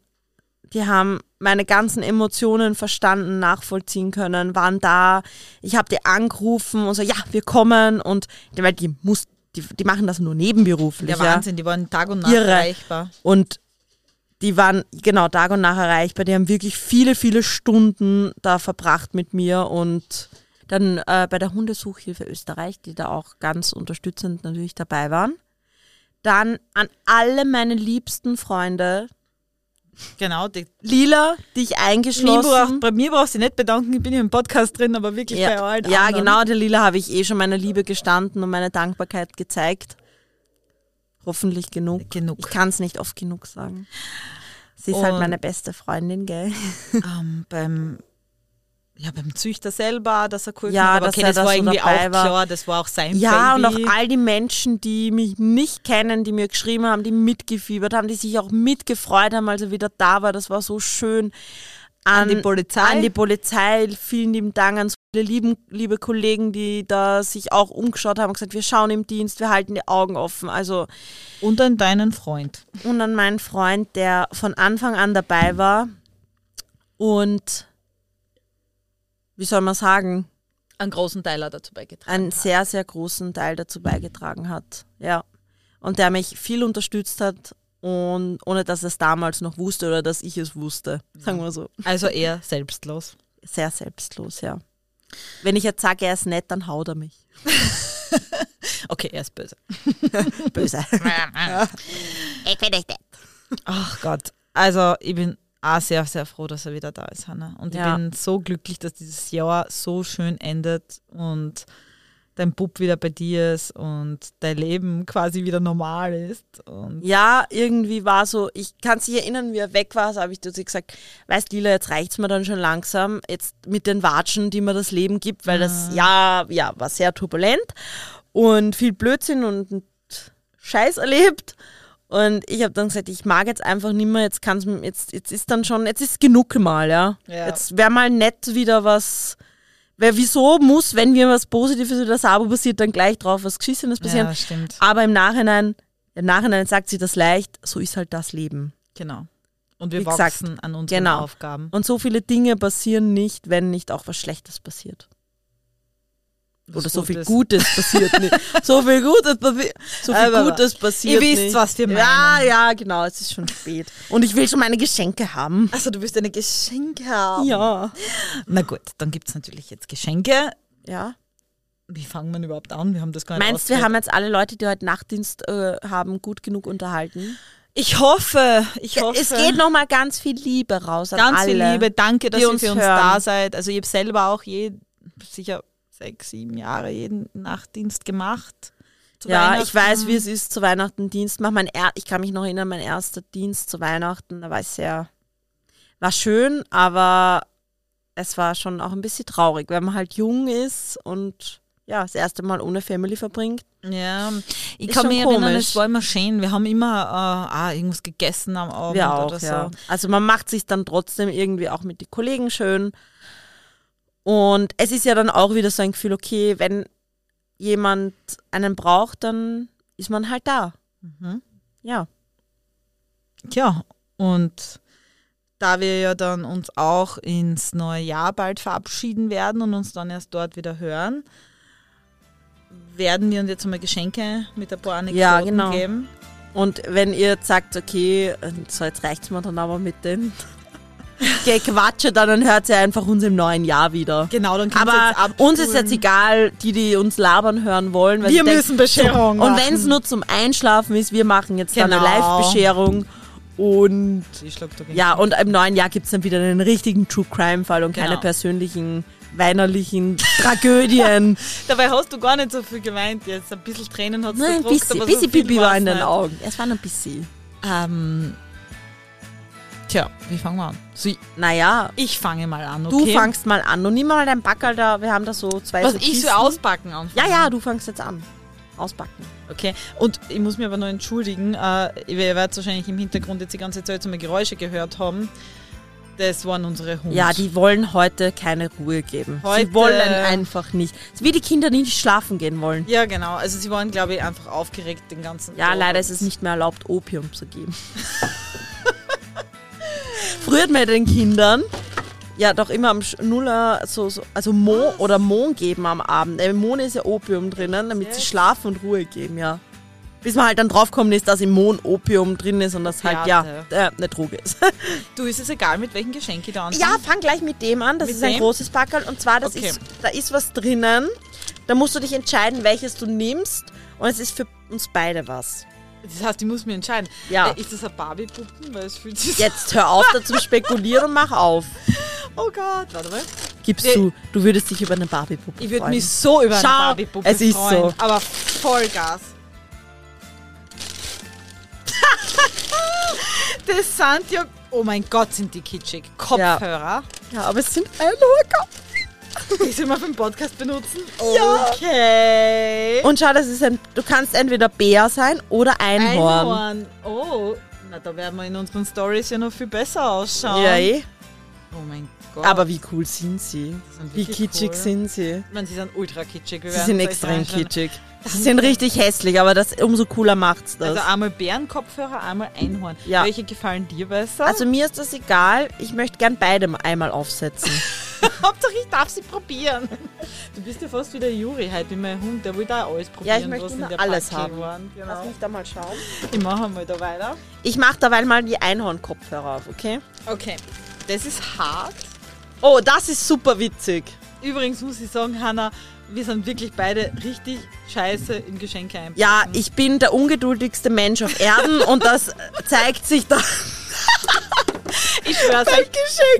Die haben meine ganzen Emotionen verstanden, nachvollziehen können, waren da. Ich habe die angerufen und so, ja, wir kommen und weil die muss, die, die machen das nur nebenberuflich. Der ja. Wahnsinn, die waren Tag und Nacht Irre. erreichbar. Und die waren genau Tag und Nacht erreichbar. Die haben wirklich viele, viele Stunden da verbracht mit mir und dann äh, bei der Hundesuchhilfe Österreich, die da auch ganz unterstützend natürlich dabei waren. Dann an alle meine liebsten Freunde. Genau, die Lila, dich eingeschlossen. braucht, bei mir brauchst du nicht bedanken, ich bin ja im Podcast drin, aber wirklich bei ja, allen ja, anderen. genau, der Lila habe ich eh schon meine Liebe gestanden und meine Dankbarkeit gezeigt. Hoffentlich genug. Genug. Ich kann es nicht oft genug sagen. Sie ist halt Und- meine beste Freundin, gell? Ähm, beim, ja, beim Züchter selber, dass er geholfen Ja, hat. Aber okay, das da war irgendwie auch war. klar, das war auch sein Ja, und auch Baby. all die Menschen, die mich nicht kennen, die mir geschrieben haben, die mitgefiebert haben, die sich auch mitgefreut haben, als er wieder da war. Das war so schön. An die Polizei? An die Polizei. Vielen lieben Dank an so viele lieben, liebe Kollegen, die da sich auch umgeschaut haben und gesagt, wir schauen im Dienst, wir halten die Augen offen. Also, Und an deinen Freund. und an meinen Freund, der von Anfang an dabei war und wie soll man sagen, Einen großen Teil hat dazu beigetragen. einen sehr, sehr großen Teil dazu beigetragen hat. Ja. Und der mich viel unterstützt hat und ohne dass er es damals noch wusste oder dass ich es wusste. Sagen wir so. Also eher selbstlos. Sehr selbstlos, ja. Wenn ich jetzt sage, er ist nett, dann haut er mich. Okay, er ist böse. Böse. Ich bin nicht nett. Ach Gott. Also ich bin auch sehr, sehr froh, dass er wieder da ist, Hanna. Und Ja. ich bin so glücklich, dass dieses Jahr so schön endet und dein Bub wieder bei dir ist und dein Leben quasi wieder normal ist. Und Ja, irgendwie war so, ich kann sich erinnern, wie er weg war, so habe ich zu sie gesagt, weißt Lila, jetzt reicht's mir dann schon langsam, jetzt mit den Watschen, die mir das Leben gibt, weil das Jahr ja, war sehr turbulent und viel Blödsinn und Scheiß erlebt. Und ich habe dann gesagt, ich mag jetzt einfach nicht mehr, jetzt kann's jetzt, jetzt ist dann schon, jetzt ist genug mal, ja. Ja. Jetzt wäre mal nett wieder was. Weil wieso muss, wenn mir was Positives oder Sabo passiert, dann gleich drauf was Geschissenes passieren? ja, stimmt. Aber im Nachhinein, im Nachhinein sagt sie das leicht, so ist halt das Leben. Genau. Und wir Wie gesagt, wachsen an unseren genau. Aufgaben. Und so viele Dinge passieren nicht, wenn nicht auch was Schlechtes passiert. Oder so viel Gutes. Gutes passiert nicht. So viel Gutes, passi- so viel Aber Gutes passiert ihr wisst, nicht. was wir Ja, meinen. ja, genau, es ist schon spät. Und ich will schon meine Geschenke haben. Also du willst eine Geschenke haben. Ja. Na gut, dann gibt es natürlich jetzt Geschenke. Ja. Wie fangen wir überhaupt an? Wir haben das gar nicht Meinst du, wir haben jetzt alle Leute, die heute Nachtdienst äh, haben, gut genug unterhalten? Ich hoffe, ich hoffe. Es geht nochmal ganz viel Liebe raus an ganz alle. viel Liebe. Danke, dass ihr uns für uns hören. da seid. Also ich habe selber auch je, sicher sechs, sieben Jahre jeden Nachtdienst gemacht. zu Ja, ich weiß, wie es ist, zu Weihnachten Dienst machen. Mein er ich kann mich noch erinnern, mein erster Dienst zu Weihnachten, da war ich sehr, war schön, aber es war schon auch ein bisschen traurig, weil man halt jung ist und ja, das erste Mal ohne Family verbringt. Ja, ich Ist kann mich erinnern, es war immer schön. Wir haben immer äh, ah, irgendwas gegessen am Abend auch, oder so. ja. Also man macht sich dann trotzdem irgendwie auch mit den Kollegen schön. Und es ist ja dann auch wieder so ein Gefühl, okay, wenn jemand einen braucht, dann ist man halt da. Mhm. Ja. Ja, und da wir ja dann uns auch ins neue Jahr bald verabschieden werden und uns dann erst dort wieder hören, werden wir uns jetzt einmal Geschenke mit ein paar Anekdoten Ja, genau. geben. Und wenn ihr sagt, okay, so jetzt reicht's mir dann aber mit den Gequatsche, dann hört ihr einfach uns im neuen Jahr wieder. Genau, dann könnt ihr Aber uns ist jetzt egal, die, die uns labern hören wollen. weil Wir sie müssen Bescherung Und wenn es nur zum Einschlafen ist, wir machen jetzt dann eine Genau. Live-Bescherung. Und Ich schlag da ja, und im neuen Jahr gibt's dann wieder einen richtigen True Crime-Fall und keine Genau. persönlichen, weinerlichen Tragödien. Dabei hast du gar nicht so viel geweint jetzt. Ein bisschen Tränen hat es Nein, ein bisschen, aber bisschen so viel Pipi war in den. Augen. Es war nur ein bisschen. Ähm, tja, wie fangen wir an? Ich- Naja, ich fange mal an, du okay? fangst mal an und nimm mal dein Backerl da. Wir haben da so zwei Was so ich so auspacken anfangen. Ja, ja, du fangst jetzt an. Auspacken. Okay, und ich muss mir aber noch entschuldigen, äh, ihr werdet wahrscheinlich im Hintergrund jetzt die ganze Zeit so mal Geräusche gehört haben. Das waren unsere Hunde. Ja, die wollen heute keine Ruhe geben. Heute- Sie wollen einfach nicht. Es ist wie die Kinder, die nicht schlafen gehen wollen. Ja, genau. Also sie waren, glaube ich, einfach aufgeregt den ganzen Ja, Tag. leider ist es nicht mehr erlaubt, Opium zu geben. Früher man den Kindern ja doch immer am Nuller so, so also Mo oder Mohn geben am Abend. Im Mohn ist ja Opium drinnen, damit sie schlafen und Ruhe geben, ja. Bis man halt dann draufkommen ist, dass im Mohn Opium drin ist und das halt, ja, äh, eine Droge ist. Du, ist es egal, mit welchen Geschenk ich da anfange? Ja, fang gleich mit dem an. Das Mit ist ein dem? großes Packerl. Und zwar, das Okay. ist, da ist was drinnen. Da musst du dich entscheiden, welches du nimmst. Und es ist für uns beide was. Das heißt, ich muss mir entscheiden. Ja. Äh, ist das ein Barbie-Puppen? Weil es fühlt sich Jetzt hör auf, da zu spekulieren und mach auf. Oh Gott, warte mal. Gibst Wir- du, du würdest dich über eine Barbie-Puppe Ich würde freuen. mich so über eine Schau, Barbie-Puppe es ist freuen. so. Aber Vollgas. das sind ja... Oh mein Gott, sind die kitschig. Kopfhörer. Ja, aber es sind Einhorn. Die soll man für den Podcast benutzen? Okay. Und schau, das ist ein, du kannst entweder Bär sein oder Einhorn. Einhorn. Oh, na da werden wir in unseren Stories ja noch viel besser ausschauen. Ja, eh. Oh mein Gott. Aber wie cool sind sie? sind Wie wirklich kitschig cool. sind sie? Ich meine, sie sind ultra kitschig. wir Sie werden sind es euch extrem sagen. kitschig. Sie sind richtig hässlich, aber das umso cooler macht's das. Also einmal Bärenkopfhörer, einmal Einhorn. Ja. Welche gefallen dir besser? Also mir ist das egal. Ich möchte gern beide einmal aufsetzen. Hauptsache ich darf sie probieren. Du bist ja fast wie der Juri heute wie mein Hund, der will da alles probieren, ich möchte immer alles Packung haben. Waren. Genau. da mal schauen. Ich mache mal da weiter. Ich mache dabei mal die Einhorn-Kopfhörer auf, okay? Okay, das ist hart. Oh, das ist super witzig. Übrigens muss ich sagen, Hanna, wir sind wirklich beide richtig scheiße in Geschenke einpacken. Ja, ich bin der ungeduldigste Mensch auf Erden und das zeigt sich da. ich schwör's euch,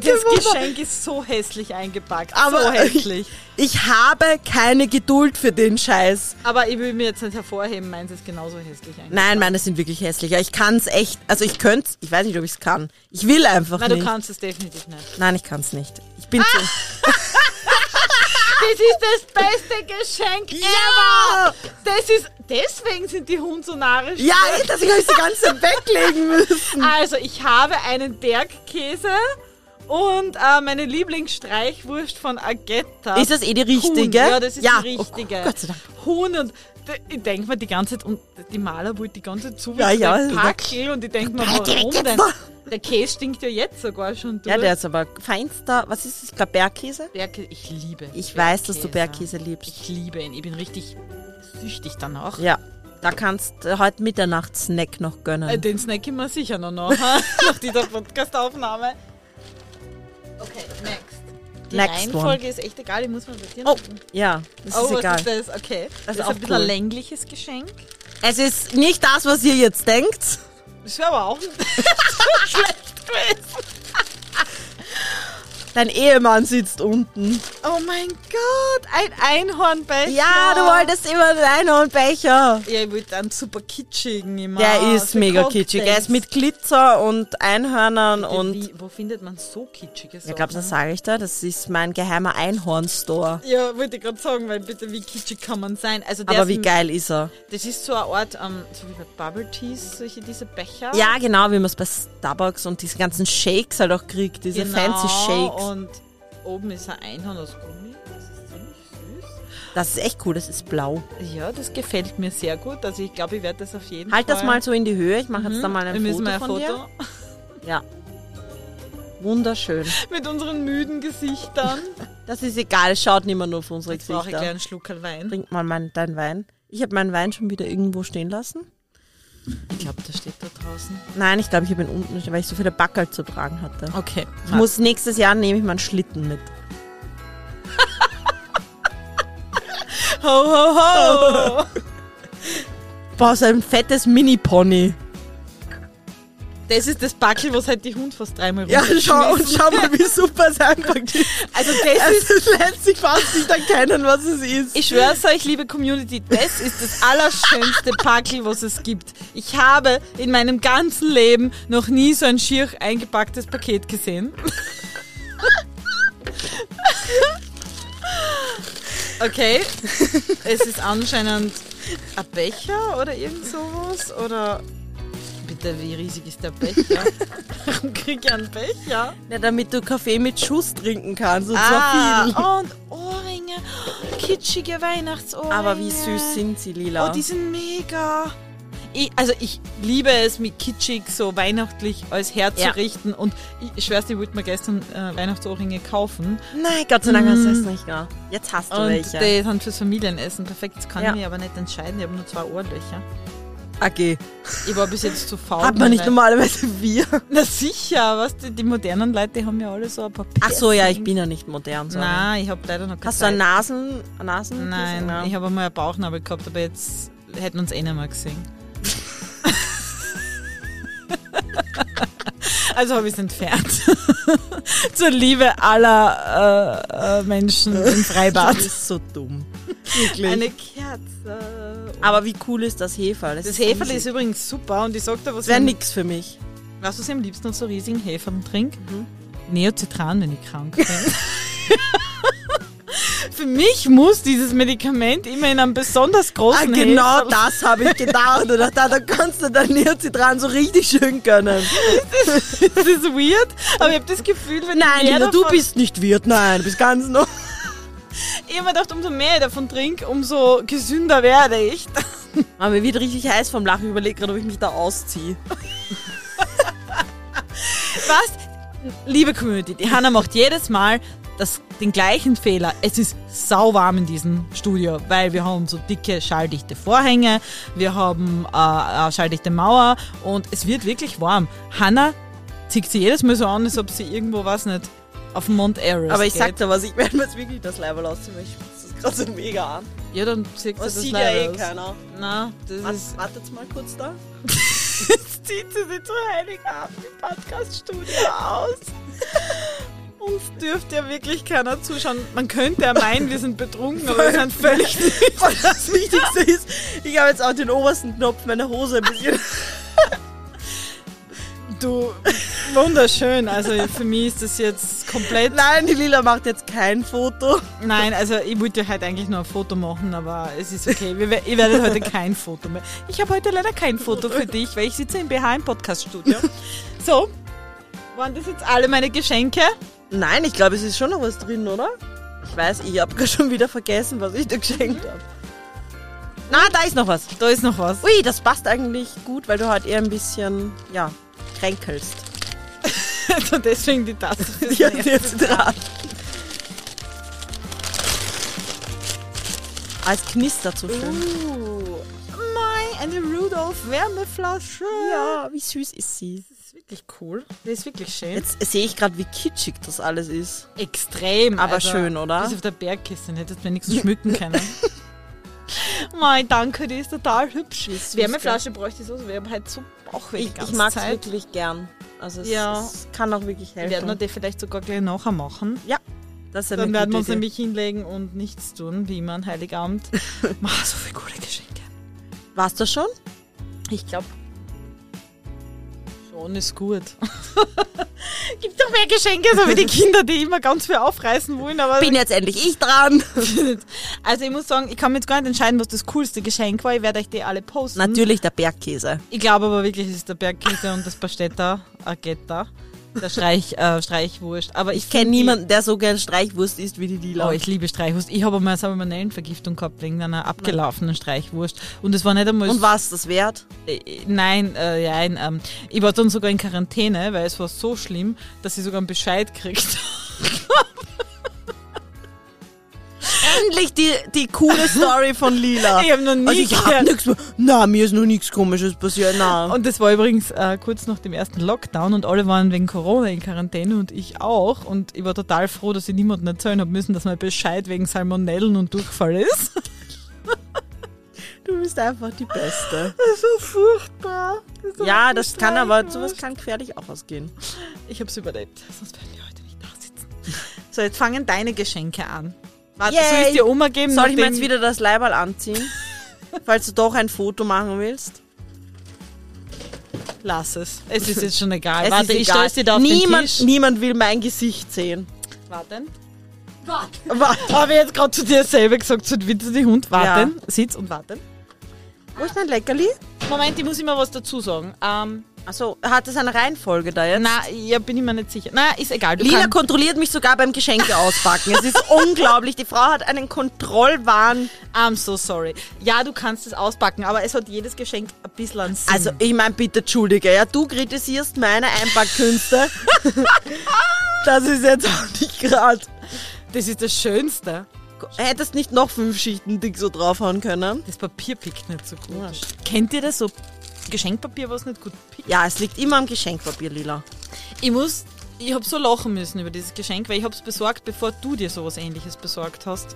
das Geschenk ist so hässlich eingepackt. Aber so hässlich. Ich habe keine Geduld für den Scheiß. Aber ich will mir jetzt nicht hervorheben, meins ist genauso hässlich eingepackt. Nein, meine sind wirklich hässlich. Ich kann es echt. Also ich könnte ich weiß nicht, ob ich es kann. Ich will einfach Nein, du nicht. kannst es definitiv nicht. Nein, ich kann es nicht. Ich bin zu. Das ist das beste Geschenk ever! Das ist, deswegen sind die Hunde so narrisch. Ja, deswegen habe ich die ganze weglegen müssen. Also, ich habe einen Bergkäse und äh, meine Lieblingsstreichwurst von Agetta. Ist das eh die richtige? Huhn. Ja, das ist Ja. die richtige. Oh, Gott sei Dank. Huhn und ich denke mir die ganze Zeit, und die Maler wollte die ganze Zeit zu Ja, ja, Packel und ich denke mir, warum denn? Der Käse stinkt ja jetzt sogar schon durch. Ja, der ist aber feinster. Was ist das? Ich glaube Bergkäse. Bergkäse, ich liebe Ich weiß, dass du Bergkäse liebst. Ich liebe ihn. Ich bin richtig süchtig danach. Ja. Da kannst du heute Mitternachtssnack noch gönnen. Äh, Den snack ich mir sicher noch nach, nach dieser Podcast-Aufnahme. Okay, next. Die Next Reihenfolge ist echt egal, ich muss mal sortieren. oh, ja, das oh ist was egal. ist das? Okay. Das Das, ist ein bisschen cool. ein längliches Geschenk. Es ist nicht das, was ihr jetzt denkt. Das wäre aber auch schlecht gewesen. Dein Ehemann sitzt unten. Oh mein Gott, ein Einhornbecher. Ja, du wolltest immer den Einhornbecher. Ja, ich wollte einen super kitschigen immer. Der ist mega Cocktails. kitschig. Er ist mit Glitzer und Einhörnern und. Wie, wo findet man so kitschige Sachen? Ich glaube, das sage ich da. Das ist mein geheimer Einhorn-Store. Ja, wollte ich gerade sagen, weil bitte, wie kitschig kann man sein? Also Aber wie geil ist er? Das ist so eine Art, ähm, so wie bei Bubble Teas, solche diese Becher. Ja, genau, wie man es bei Starbucks und diese ganzen Shakes halt auch kriegt. Diese genau. fancy Shakes. Und oben ist ein Einhorn aus Gummi. Das ist ziemlich süß. Das ist echt cool. Das ist blau. Ja, das gefällt mir sehr gut. Also ich glaube, ich werde das auf jeden Halt Fall. das mal so in die Höhe. Ich mache jetzt da mal Wir ein müssen Foto mal ein von Foto dir. Ja. Wunderschön. mit unseren müden Gesichtern. Das ist egal. Es schaut nicht mehr nur auf unsere Jetzt brauche ich Gesichter. gleich einen Schluck Wein. Trink mal mein, deinen Wein. Ich habe meinen Wein schon wieder irgendwo stehen lassen. Ich glaube, der steht da draußen. Nein, ich glaube, ich habe ihn unten, weil ich so viele Backerl zu tragen hatte. Okay. Ich muss nächstes Jahr nehme ich meinen Schlitten mit. ho, ho, ho. Boah, so ein fettes Mini-Pony. Das ist das Backel, was halt die Hund fast dreimal Ja, schau, und schau mal, wie super es eingepackt ist. Also das ist, Es lässt sich fast nicht erkennen, was es ist. ich schwör's euch, liebe Community, das ist das allerschönste Packel, was es gibt. Ich habe in meinem ganzen Leben noch nie so ein schier eingepacktes Paket gesehen. Okay, es ist anscheinend ein Becher oder irgend sowas oder bitte, wie riesig ist der Becher? Warum krieg ich einen Becher? Ja, damit du Kaffee mit Schuss trinken kannst. Und Ah, zwar viel. und Ohrringe, kitschige Weihnachtsohrringe. Aber wie süß sind sie, Lila. Oh, die sind mega. Ich, also ich liebe es, mit kitschig so weihnachtlich alles herzurichten. Und ich schwör's dir, ich wollte mir gestern äh, Weihnachtsohrringe kaufen. Nein, Gott sei Dank hast du es nicht. Gell? Jetzt hast du Und welche. die sind fürs Familienessen perfekt. Das kann Ja. ich mich aber nicht entscheiden. Ich habe nur zwei Ohrlöcher. Okay. Ich war bis jetzt zu faul. Hat man nicht normalerweise wir? Na sicher, was die, die modernen Leute, die haben ja alle so ein paar Ach so, ja, ich bin ja nicht modern. sorry. Nein, ich habe leider noch keine Hast du eine Zeit. Nasen, eine Nasen? Nein, Nein. ich habe einmal einen Bauchnabel gehabt, aber jetzt hätten wir uns eh nicht mehr gesehen. also habe ich es entfernt. Zur Liebe aller äh, äh, Menschen im Freibad. Das ist so dumm. Wirklich. Eine Kerze. Aber wie cool ist das Heferl? Das Heferl ist übrigens super und ich sag dir, was wäre nix für mich. Weißt du, was ich am liebsten aus so riesigen Heferl trinke? Mhm. Neocitran, wenn ich krank bin. Für mich muss dieses Medikament immer in einem besonders Ah, großen genau Heferl- das habe ich gedacht. Und dachte, da kannst du dein Neocitran so richtig schön gönnen. Das ist weird, aber ich habe das Gefühl, wenn Nein, ich mehr Lila, du davon, bist nicht Wirt. Nein, du bist ganz noch. Ich habe mir gedacht, umso mehr ich davon trinke, umso gesünder werde ich. Aber mir wird richtig heiß vom Lachen. Ich überlege gerade, ob ich mich da ausziehe. Was? Liebe Community, die Hanna macht jedes Mal das, den gleichen Fehler. Es ist sauwarm in diesem Studio, weil wir haben so dicke, schalldichte Vorhänge, wir haben äh, eine schalldichte Mauer und es wird wirklich warm. Hanna zieht sie jedes Mal so an, als ob sie irgendwo, was nicht, auf dem Mount Everest Aber ich geht. sag dir was, ich werde mir jetzt wirklich das Level ausziehen, weil ich das gerade so mega an. Ja, dann zieht sie Das das sieht ja eh aus. keiner. Na, das Wart- ist... Wartet mal kurz da. Jetzt zieht sie sich zu Heiligabend im Podcaststudio aus. Uns dürfte ja wirklich keiner zuschauen. Man könnte ja meinen, wir sind betrunken, aber wir sind völlig nicht. Und das Wichtigste ist, ich habe jetzt auch den obersten Knopf meiner Hose ein bisschen. Du, wunderschön. Also für mich ist das jetzt komplett... Nein, die Lila macht jetzt kein Foto. Nein, also ich wollte heute eigentlich nur ein Foto machen, aber es ist okay. Wir, we- ihr werdet heute kein Foto mehr. Ich habe heute leider kein Foto für dich, weil ich sitze im BH im Podcaststudio. So, waren das jetzt alle meine Geschenke? Nein, ich glaube, es ist schon noch was drin, oder? Ich weiß, ich habe schon wieder vergessen, was ich dir geschenkt habe. Na, da ist noch was. Da ist noch was. Ui, das passt eigentlich gut, weil du halt eher ein bisschen, ja, kränkelst. Also deswegen die Tasse. Die hat jetzt dran. Als knistert so schön. Uh, Mai, eine Rudolf Wärmeflasche. Ja, wie süß ist sie? Das ist wirklich cool. Das ist wirklich schön. Jetzt sehe ich gerade, wie kitschig das alles ist. Extrem. Aber schön, oder? Bis auf der Bergkiste hättest du mir nichts schmücken können. Mai, danke, die ist total hübsch. Die ist Wärmeflasche bräuchte ich so, wir haben halt so Die Ich, ich mag es wirklich gern. Also es, Ja. es kann auch wirklich helfen. Werden wir die vielleicht sogar gleich nachher machen? das ist eine Dann werden wir uns Idee. nämlich hinlegen und nichts tun, wie immer an Heiligabend. Mach so viele gute Geschenke. War's das schon? Ich glaube, schon ist gut. Gibt doch mehr Geschenke, so wie die Kinder, die immer ganz viel aufreißen wollen. Aber Bin jetzt endlich ich dran. also ich muss sagen, ich kann mir jetzt gar nicht entscheiden, was das coolste Geschenk war. Ich werde euch die alle posten. Natürlich der Bergkäse. Ich glaube aber wirklich, es ist der Bergkäse und das Pastetta, Agetta, der Streich, äh, Streichwurst. Aber ich, Ich kenne niemanden, der so gern Streichwurst isst wie die Lila. Oh, ich liebe Streichwurst. Ich habe einmal eine Salmonellenvergiftung gehabt wegen einer abgelaufenen Streichwurst. Und es war nicht einmal Und was das wert? Äh, Nein, äh, ja, ähm, ich war dann sogar in Quarantäne, weil es war so schlimm, dass ich sogar einen Bescheid kriegt. Endlich die, die coole Story von Lila. Ich hab noch nie also ich hab nichts. Na, mir ist noch nichts komisches passiert. Na. Und das war übrigens äh, kurz nach dem ersten Lockdown und alle waren wegen Corona in Quarantäne und ich auch. Und ich war total froh, dass ich niemandem erzählen habe müssen, dass mein Bescheid wegen Salmonellen und Durchfall ist. Du bist einfach die Beste. Das ist so furchtbar. Das ist so Ja, das kann aber, sowas kann gefährlich auch ausgehen. Ich habe es überlebt, sonst werden wir heute nicht da sitzen. So, jetzt fangen deine Geschenke an. Warte, Yay. soll ich dir Oma geben? Soll ich mir jetzt wieder das Leiberl anziehen? Falls du doch ein Foto machen willst. Lass es. Es ist jetzt schon egal. Es Warte, ich egal. stell's dir da auf niemand, den Tisch. niemand will mein Gesicht sehen. Warten. Warte. Habe ich jetzt gerade zu dir selber gesagt, so wie die Hund. Warten. Sitz und warten. Wo ist mein Leckerli? Moment, ich muss immer was dazu sagen. Ähm, Achso, hat es eine Reihenfolge da jetzt? na, ja, bin ich mir nicht sicher. Na, ist egal. Du Lila kontrolliert mich sogar beim Geschenke auspacken. Es ist unglaublich. Die Frau hat einen Kontrollwahn. I'm so sorry. Ja, du kannst es auspacken, aber es hat jedes Geschenk ein bisschen einen Sinn. Also, ich meine, bitte entschuldige, ja, du kritisierst meine Einpackkünste. das ist jetzt auch nicht gerade. das ist das Schönste. Hättest nicht noch fünf Schichten dick so draufhauen können? Das Papier pickt nicht so gut. Ja. Kennt ihr das so? Geschenkpapier, was nicht gut pickt? Ja, es liegt immer am Geschenkpapier, Lila. Ich muss, ich habe so lachen müssen über dieses Geschenk, weil ich habe es besorgt, bevor du dir sowas ähnliches besorgt hast.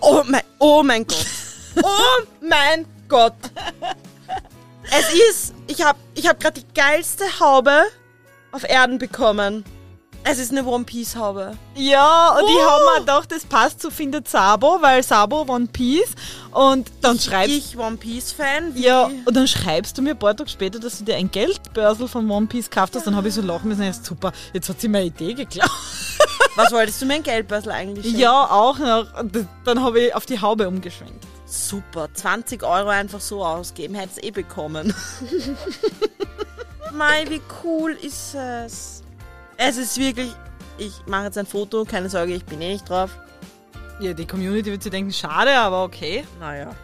Oh mein, oh mein Gott. Oh mein Gott. Es ist, ich habe ich hab gerade die geilste Haube auf Erden bekommen. Es ist eine One Piece Haube. Ja, und ich Oh. habe mir gedacht, das passt zu Findet Sabo, weil Sabo One Piece. Und dann schreibst Ich One Piece Fan. ja, und dann schreibst du mir ein paar Tage später, dass du dir ein Geldbörsel von One Piece gekauft hast. Dann habe ich so lachen müssen, ja, super, jetzt hat sie meine Idee geklaut. Was wolltest du mir ein Geldbörsel eigentlich schenken? Ja, auch noch. Dann habe ich auf die Haube umgeschwenkt. Super, 20 Euro einfach so ausgeben, hättest eh bekommen. Mei, wie cool ist es? Es ist wirklich, ich mache jetzt ein Foto, keine Sorge, ich bin eh nicht drauf. Ja, die Community wird sich denken, schade, aber okay. Naja.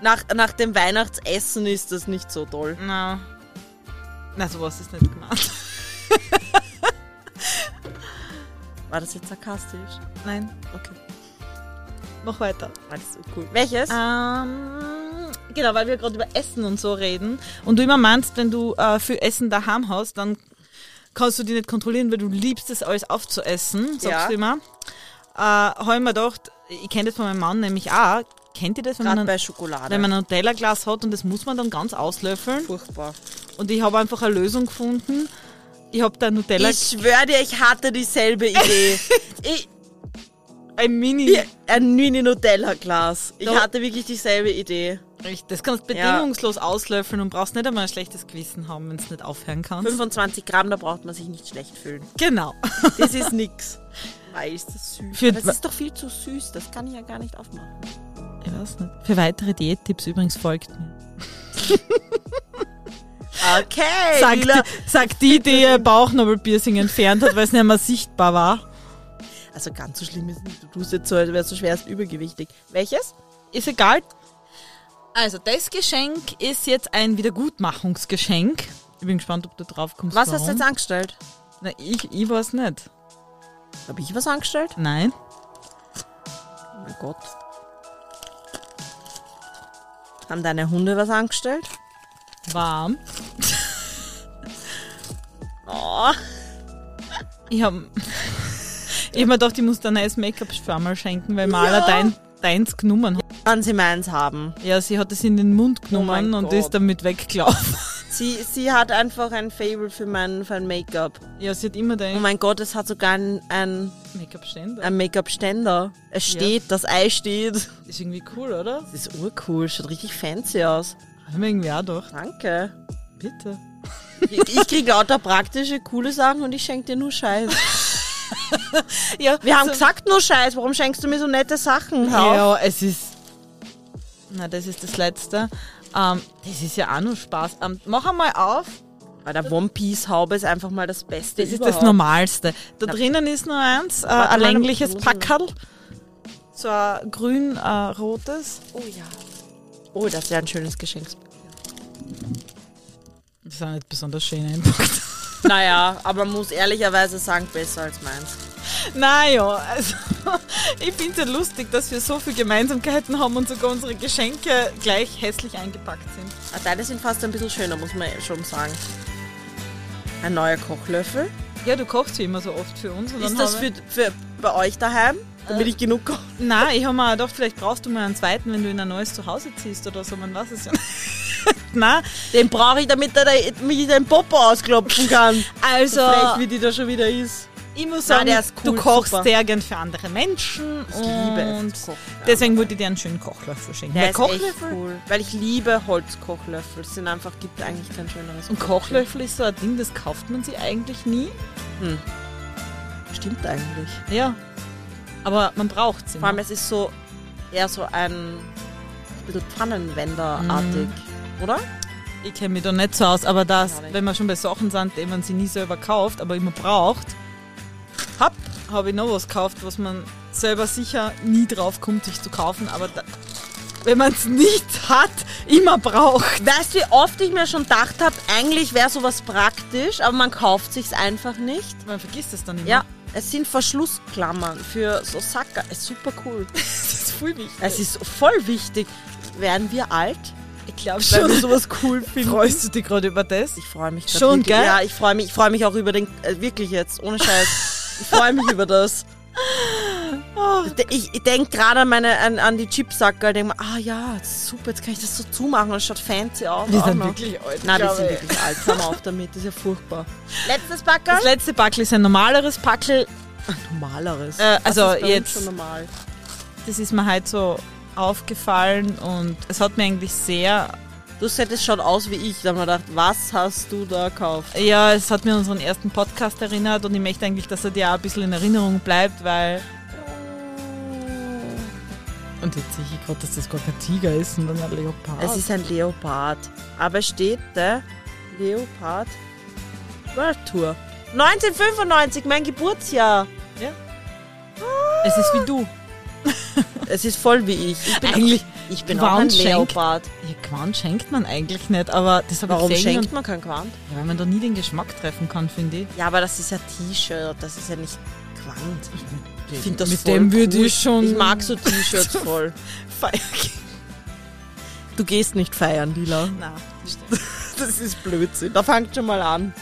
Nach, nach dem Weihnachtsessen ist das nicht so toll. Na, na sowas ist nicht gemeint. War das jetzt sarkastisch? Nein, Okay, mach weiter. alles so cool. Welches? Ähm, genau, weil wir gerade über Essen und so reden. Und du immer meinst, wenn du äh, viel Essen daheim hast, dann kannst du die nicht kontrollieren, weil du liebst es, alles aufzuessen, sagst Ja. du immer. Äh, habe ich mir gedacht, ich kenne das von meinem Mann nämlich auch. Kennt ihr das, wenn Gerade man, bei ein, Schokolade. wenn man ein Nutella-Glas hat und das muss man dann ganz auslöffeln? Furchtbar. Und ich habe einfach eine Lösung gefunden. Ich habe da Nutella, Ich schwöre dir, ich hatte dieselbe Idee. ich, ein Mini, ein Mini-Nutella-Glas. Ich hatte wirklich dieselbe Idee. Das kannst du Ja. bedingungslos auslöffeln und brauchst nicht einmal ein schlechtes Gewissen haben, wenn du nicht aufhören kannst. 25 Gramm, da braucht man sich nicht schlecht fühlen. Genau. Das ist nix. Mei, ist das süß. Für- es ist doch viel zu süß, das kann ich ja gar nicht aufmachen. Ich weiß nicht. Für weitere Diättipps übrigens folgt mir. Okay, Sagt, die, sagt die, die ihr Bauchnabelpiercing entfernt hat, weil es nicht mehr sichtbar war. Also ganz so schlimm ist es nicht. Du tust jetzt so, als wärst du schwerst übergewichtig. Welches? Ist egal. Also, das Geschenk ist jetzt ein Wiedergutmachungsgeschenk. Ich bin gespannt, ob du drauf kommst. Was warum. hast du jetzt angestellt? Na, ich, ich weiß nicht. Habe ich was angestellt? Nein. Oh mein Gott. Haben deine Hunde was angestellt? Warm. Oh. Ich habe ich hab mir gedacht, ich muss dir ein neues Make-up für einmal schenken, weil Maler dein, deins genommen hat. Kann sie meins haben. Ja, sie hat es in den Mund genommen Oh und Gott. ist damit weggelaufen. Sie, sie hat einfach ein Fable für mein, für mein Make-up. Ja, sie hat immer Oh den mein Gott, es hat sogar ein, ein, Make-up-Ständer. ein Make-up-Ständer. Es steht, das Ei steht. Ist irgendwie cool, oder? Das ist urcool, schaut richtig fancy aus. Haben wir irgendwie auch gedacht. Danke. Bitte. Ich, ich krieg lauter praktische, coole Sachen und ich schenke dir nur Scheiß. Ja, Wir haben so- gesagt nur Scheiß, warum schenkst du mir so nette Sachen? Auf. Ja, es ist. Na, das ist das Letzte. Ähm, das ist ja auch nur Spaß. Ähm, mach einmal auf. Bei der One Piece Haube ist einfach mal das Beste. Das ist überhaupt. das Normalste. Da Na. drinnen ist nur eins, äh, ein längliches Packerl. So ein grün-rotes. Oh ja. Oh, das ist ja ein schönes Geschenk. das ist auch nicht besonders schön einpackt. Naja, aber man muss ehrlicherweise sagen, besser als meins. Naja, also ich finde es ja lustig, dass wir so viele Gemeinsamkeiten haben und sogar unsere Geschenke gleich hässlich eingepackt sind. Ah, Deine sind fast ein bisschen schöner, muss man schon sagen. Ein neuer Kochlöffel. Ja, du kochst wie immer so oft für uns. Und Ist das für, für bei euch daheim? Damit ich genug koche? Nein, ich habe mir gedacht, vielleicht brauchst du mal einen zweiten, wenn du in ein neues Zuhause ziehst oder so. Man weiß es ja nicht. Nein, Den brauche ich, damit er da, damit ich den Popo ausklopfen kann. also Frech, wie die da schon wieder ist. Ich muss sagen, ist cool, du kochst super. sehr gern für andere Menschen. Ich liebe es und. Deswegen wollte ich dir einen schönen Kochlöffel schenken. Der Weil ist Kochlöffel, echt cool. Weil ich liebe Holzkochlöffel. Es sind einfach, gibt eigentlich kein schöneres. Und Kochlöffel ist so ein Ding, das kauft man sie eigentlich nie. Stimmt eigentlich. Ja. Aber man braucht sie. Vor allem, es ist so eher so ein bisschen Pfannenwender-artig, oder? Ich kenne mich da nicht so aus, aber das, wenn wir schon bei Sachen sind, die man sie nie selber kauft, aber immer braucht, hab, habe ich noch was gekauft, was man selber sicher nie drauf kommt, sich zu kaufen, aber da, wenn man es nicht hat, immer braucht. Weißt du, wie oft ich mir schon gedacht habe, eigentlich wäre sowas praktisch, aber man kauft sich's einfach nicht. Man vergisst es dann immer. Ja, es sind Verschlussklammern für so Sacker. Ist super cool. das ist voll wichtig. Es ist voll wichtig. Werden wir alt? ich glaube Weil wir schon. sowas cool finden. Freust du dich gerade über das? Ich freue mich Schon, wirklich. gell? Ja, ich freue mich, ich freue mich auch über den, äh, wirklich jetzt, ohne Scheiß. Ich freue mich über das. Oh. Ich, ich denke gerade an, meine- an, an die Chipsacker, denke mir, ah ja, das super, jetzt kann ich das so zumachen und es schaut fancy aus. Auch sind noch. wirklich alt. Nein, glaube sind ich. wirklich alt. Hör auf damit, das ist ja furchtbar. Letztes Backerl? Das letzte Backel ist ein normaleres Backel. Normaleres. Äh, also das uns jetzt- normal. Das ist mir halt so aufgefallen und es hat mir eigentlich sehr Du hättest schaut aus wie ich. Da haben wir gedacht, was hast du da gekauft? Ja, es hat mir unseren ersten Podcast erinnert und ich möchte eigentlich, dass er dir auch ein bisschen in Erinnerung bleibt, weil. Und jetzt sehe ich gerade, dass das gar kein Tiger ist, sondern ein Leopard. Es ist ein Leopard. Aber es steht der Leopard World Tour. 1995, mein Geburtsjahr. es ist wie du. Es ist voll wie ich. Ich bin, Eigentlich, ich bin warum auch ein schenkt- Leopard. ja, Quant schenkt man eigentlich nicht, aber das habe ich Warum gesehen. schenkt und- man kein Quant? Ja, weil man da nie den Geschmack treffen kann, finde ich. Ja, aber das ist ja T-Shirt, das ist ja nicht Quant. Ich finde das Mit voll dem würde cool. ich schon- Ich mag so T-Shirts voll. Du gehst nicht feiern, Lila. Nein, das stimmt. Das ist Blödsinn. Da fangt schon mal an.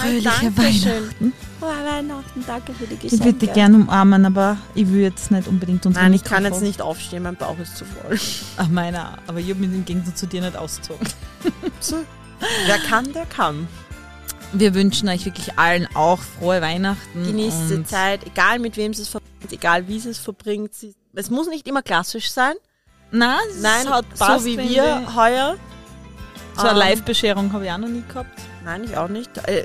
Fröhliche Dankeschön. Weihnachten. Frohe Weihnachten, danke für die Ich Geschenke. würde dich gerne umarmen, aber ich will jetzt nicht unbedingt unsere Nein, ich kann jetzt nicht aufstehen, mein Bauch ist zu voll. Ach, meiner. Aber ich habe mich im Gegensatz zu dir nicht ausgezogen. Wer kann, der kann. Wir wünschen euch wirklich allen auch frohe Weihnachten. Genießt die und Zeit, egal mit wem es verbringt, egal wie es es verbringt. Sie- Es muss nicht immer klassisch sein. Nein, es Nein, hat so passt, wie finde wir ich. heuer. So eine Ähm, Live-Bescherung habe ich auch noch nie gehabt. Nein, ich auch nicht. Äh,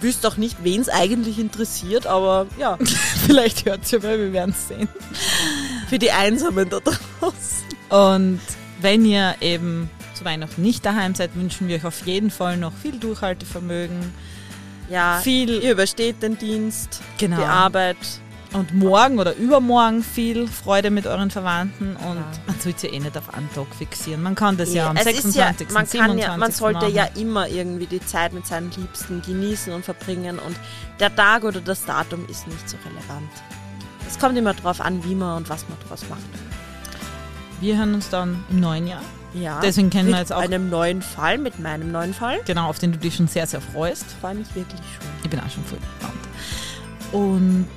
wüsste auch nicht, wen es eigentlich interessiert, aber ja, Vielleicht hört es ja, weil wir werden es sehen. für die Einsamen da draußen. Und wenn ihr eben zu Weihnachten nicht daheim seid, wünschen wir euch auf jeden Fall noch viel Durchhaltevermögen, Ja, viel ihr übersteht den Dienst, Genau. die Arbeit. Und morgen oder übermorgen viel Freude mit euren Verwandten und Ja. man sollte ja eh nicht auf einen Tag fixieren. Man kann das ja am es 26. ist ja, man kann ja, 27. man sollte machen. ja immer irgendwie die Zeit mit seinen Liebsten genießen und verbringen und der Tag oder das Datum ist nicht so relevant. Es kommt immer drauf an, wie man und was man draus macht. Wir hören uns dann im neuen Jahr. Ja. Deswegen kennen wir jetzt auch- einem neuen Fall, mit meinem neuen Fall. Genau, auf den du dich schon sehr, sehr freust. Ich freue mich wirklich schon. Ich bin auch schon voll gespannt. Und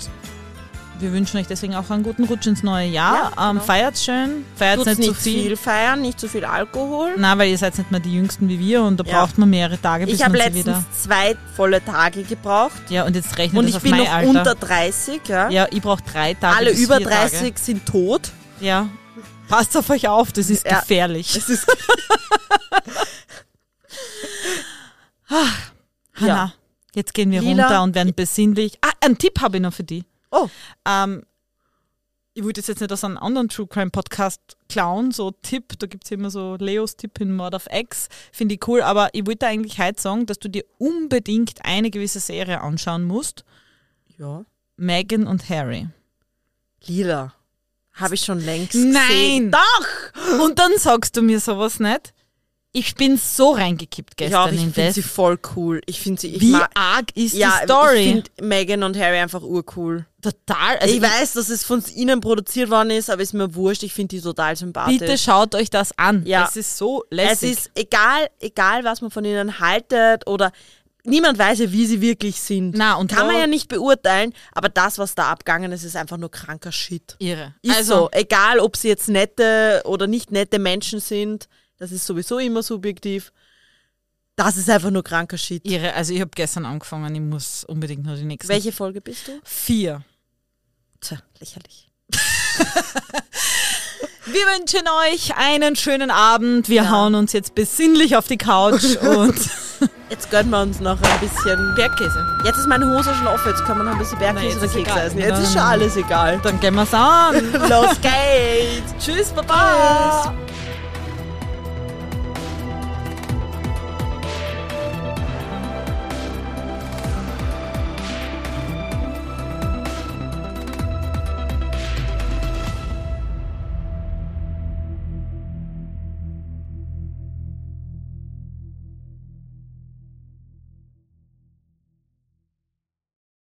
wir wünschen euch deswegen auch einen guten Rutsch ins neue Jahr. Ja, ähm, genau. feiert schön, feiert Tut's nicht, nicht zu viel. viel feiern, nicht zu viel Alkohol. Na, weil ihr seid nicht mehr die Jüngsten wie wir und da Ja. braucht man mehrere Tage, bis Ich habe letztens wieder... zwei volle Tage gebraucht Ja, und jetzt rechnet und das ich auf bin mein noch Alter. unter 30. Ja. ja, ich brauche drei Tage Alle über vier 30 Tage. sind tot. Ja, passt auf euch auf, das ist Ja. gefährlich. Es ist Hanna, Ja. jetzt gehen wir Lila. runter und werden besinnlich. Ah, einen Tipp habe ich noch für die. Oh, Ähm, ich wollte jetzt nicht aus einem anderen True Crime Podcast klauen, so Tipp, da gibt es immer so Leos Tipp in Mord of X, finde ich cool, aber ich wollte eigentlich heute sagen, dass du dir unbedingt eine gewisse Serie anschauen musst, ja. Meghan und Harry. Lila. Habe ich schon längst Nein. gesehen. Doch! Und dann sagst du mir sowas nicht. Ich bin so reingekippt Ich, gestern auch, ich in finde das. sie voll cool. Ich finde sie, ich Wie mag, arg ist ja, die Story? ich finde Meghan und Harry einfach urcool. Total. Also ich weiß, dass es von ihnen produziert worden ist, aber ist mir wurscht. Ich finde die total sympathisch. bitte schaut euch das an. Ja. Es ist so es lässig. ist egal, egal, was man von ihnen haltet oder niemand weiß ja, wie sie wirklich sind. Na, und Kann man ja nicht beurteilen, aber das, was da abgegangen ist, ist einfach nur kranker Shit. irre. Ist also, so, egal ob sie jetzt nette oder nicht nette Menschen sind, das ist sowieso immer subjektiv. Das ist einfach nur kranker Shit. irre. Also ich habe gestern angefangen, ich muss unbedingt noch die nächsten Welche Folge bist du? vier. Tja, lächerlich. Wir wünschen euch einen schönen Abend. Wir hauen uns jetzt besinnlich auf die Couch und Jetzt gönnen wir uns noch ein bisschen. Bergkäse. Jetzt ist meine Hose schon offen, jetzt können wir noch ein bisschen Nein, Bergkäse jetzt oder ist Keks egal. essen. Jetzt ist schon Nein. alles egal. Dann gehen wir's an. Los geht's! Tschüss, Baba. Tschüss.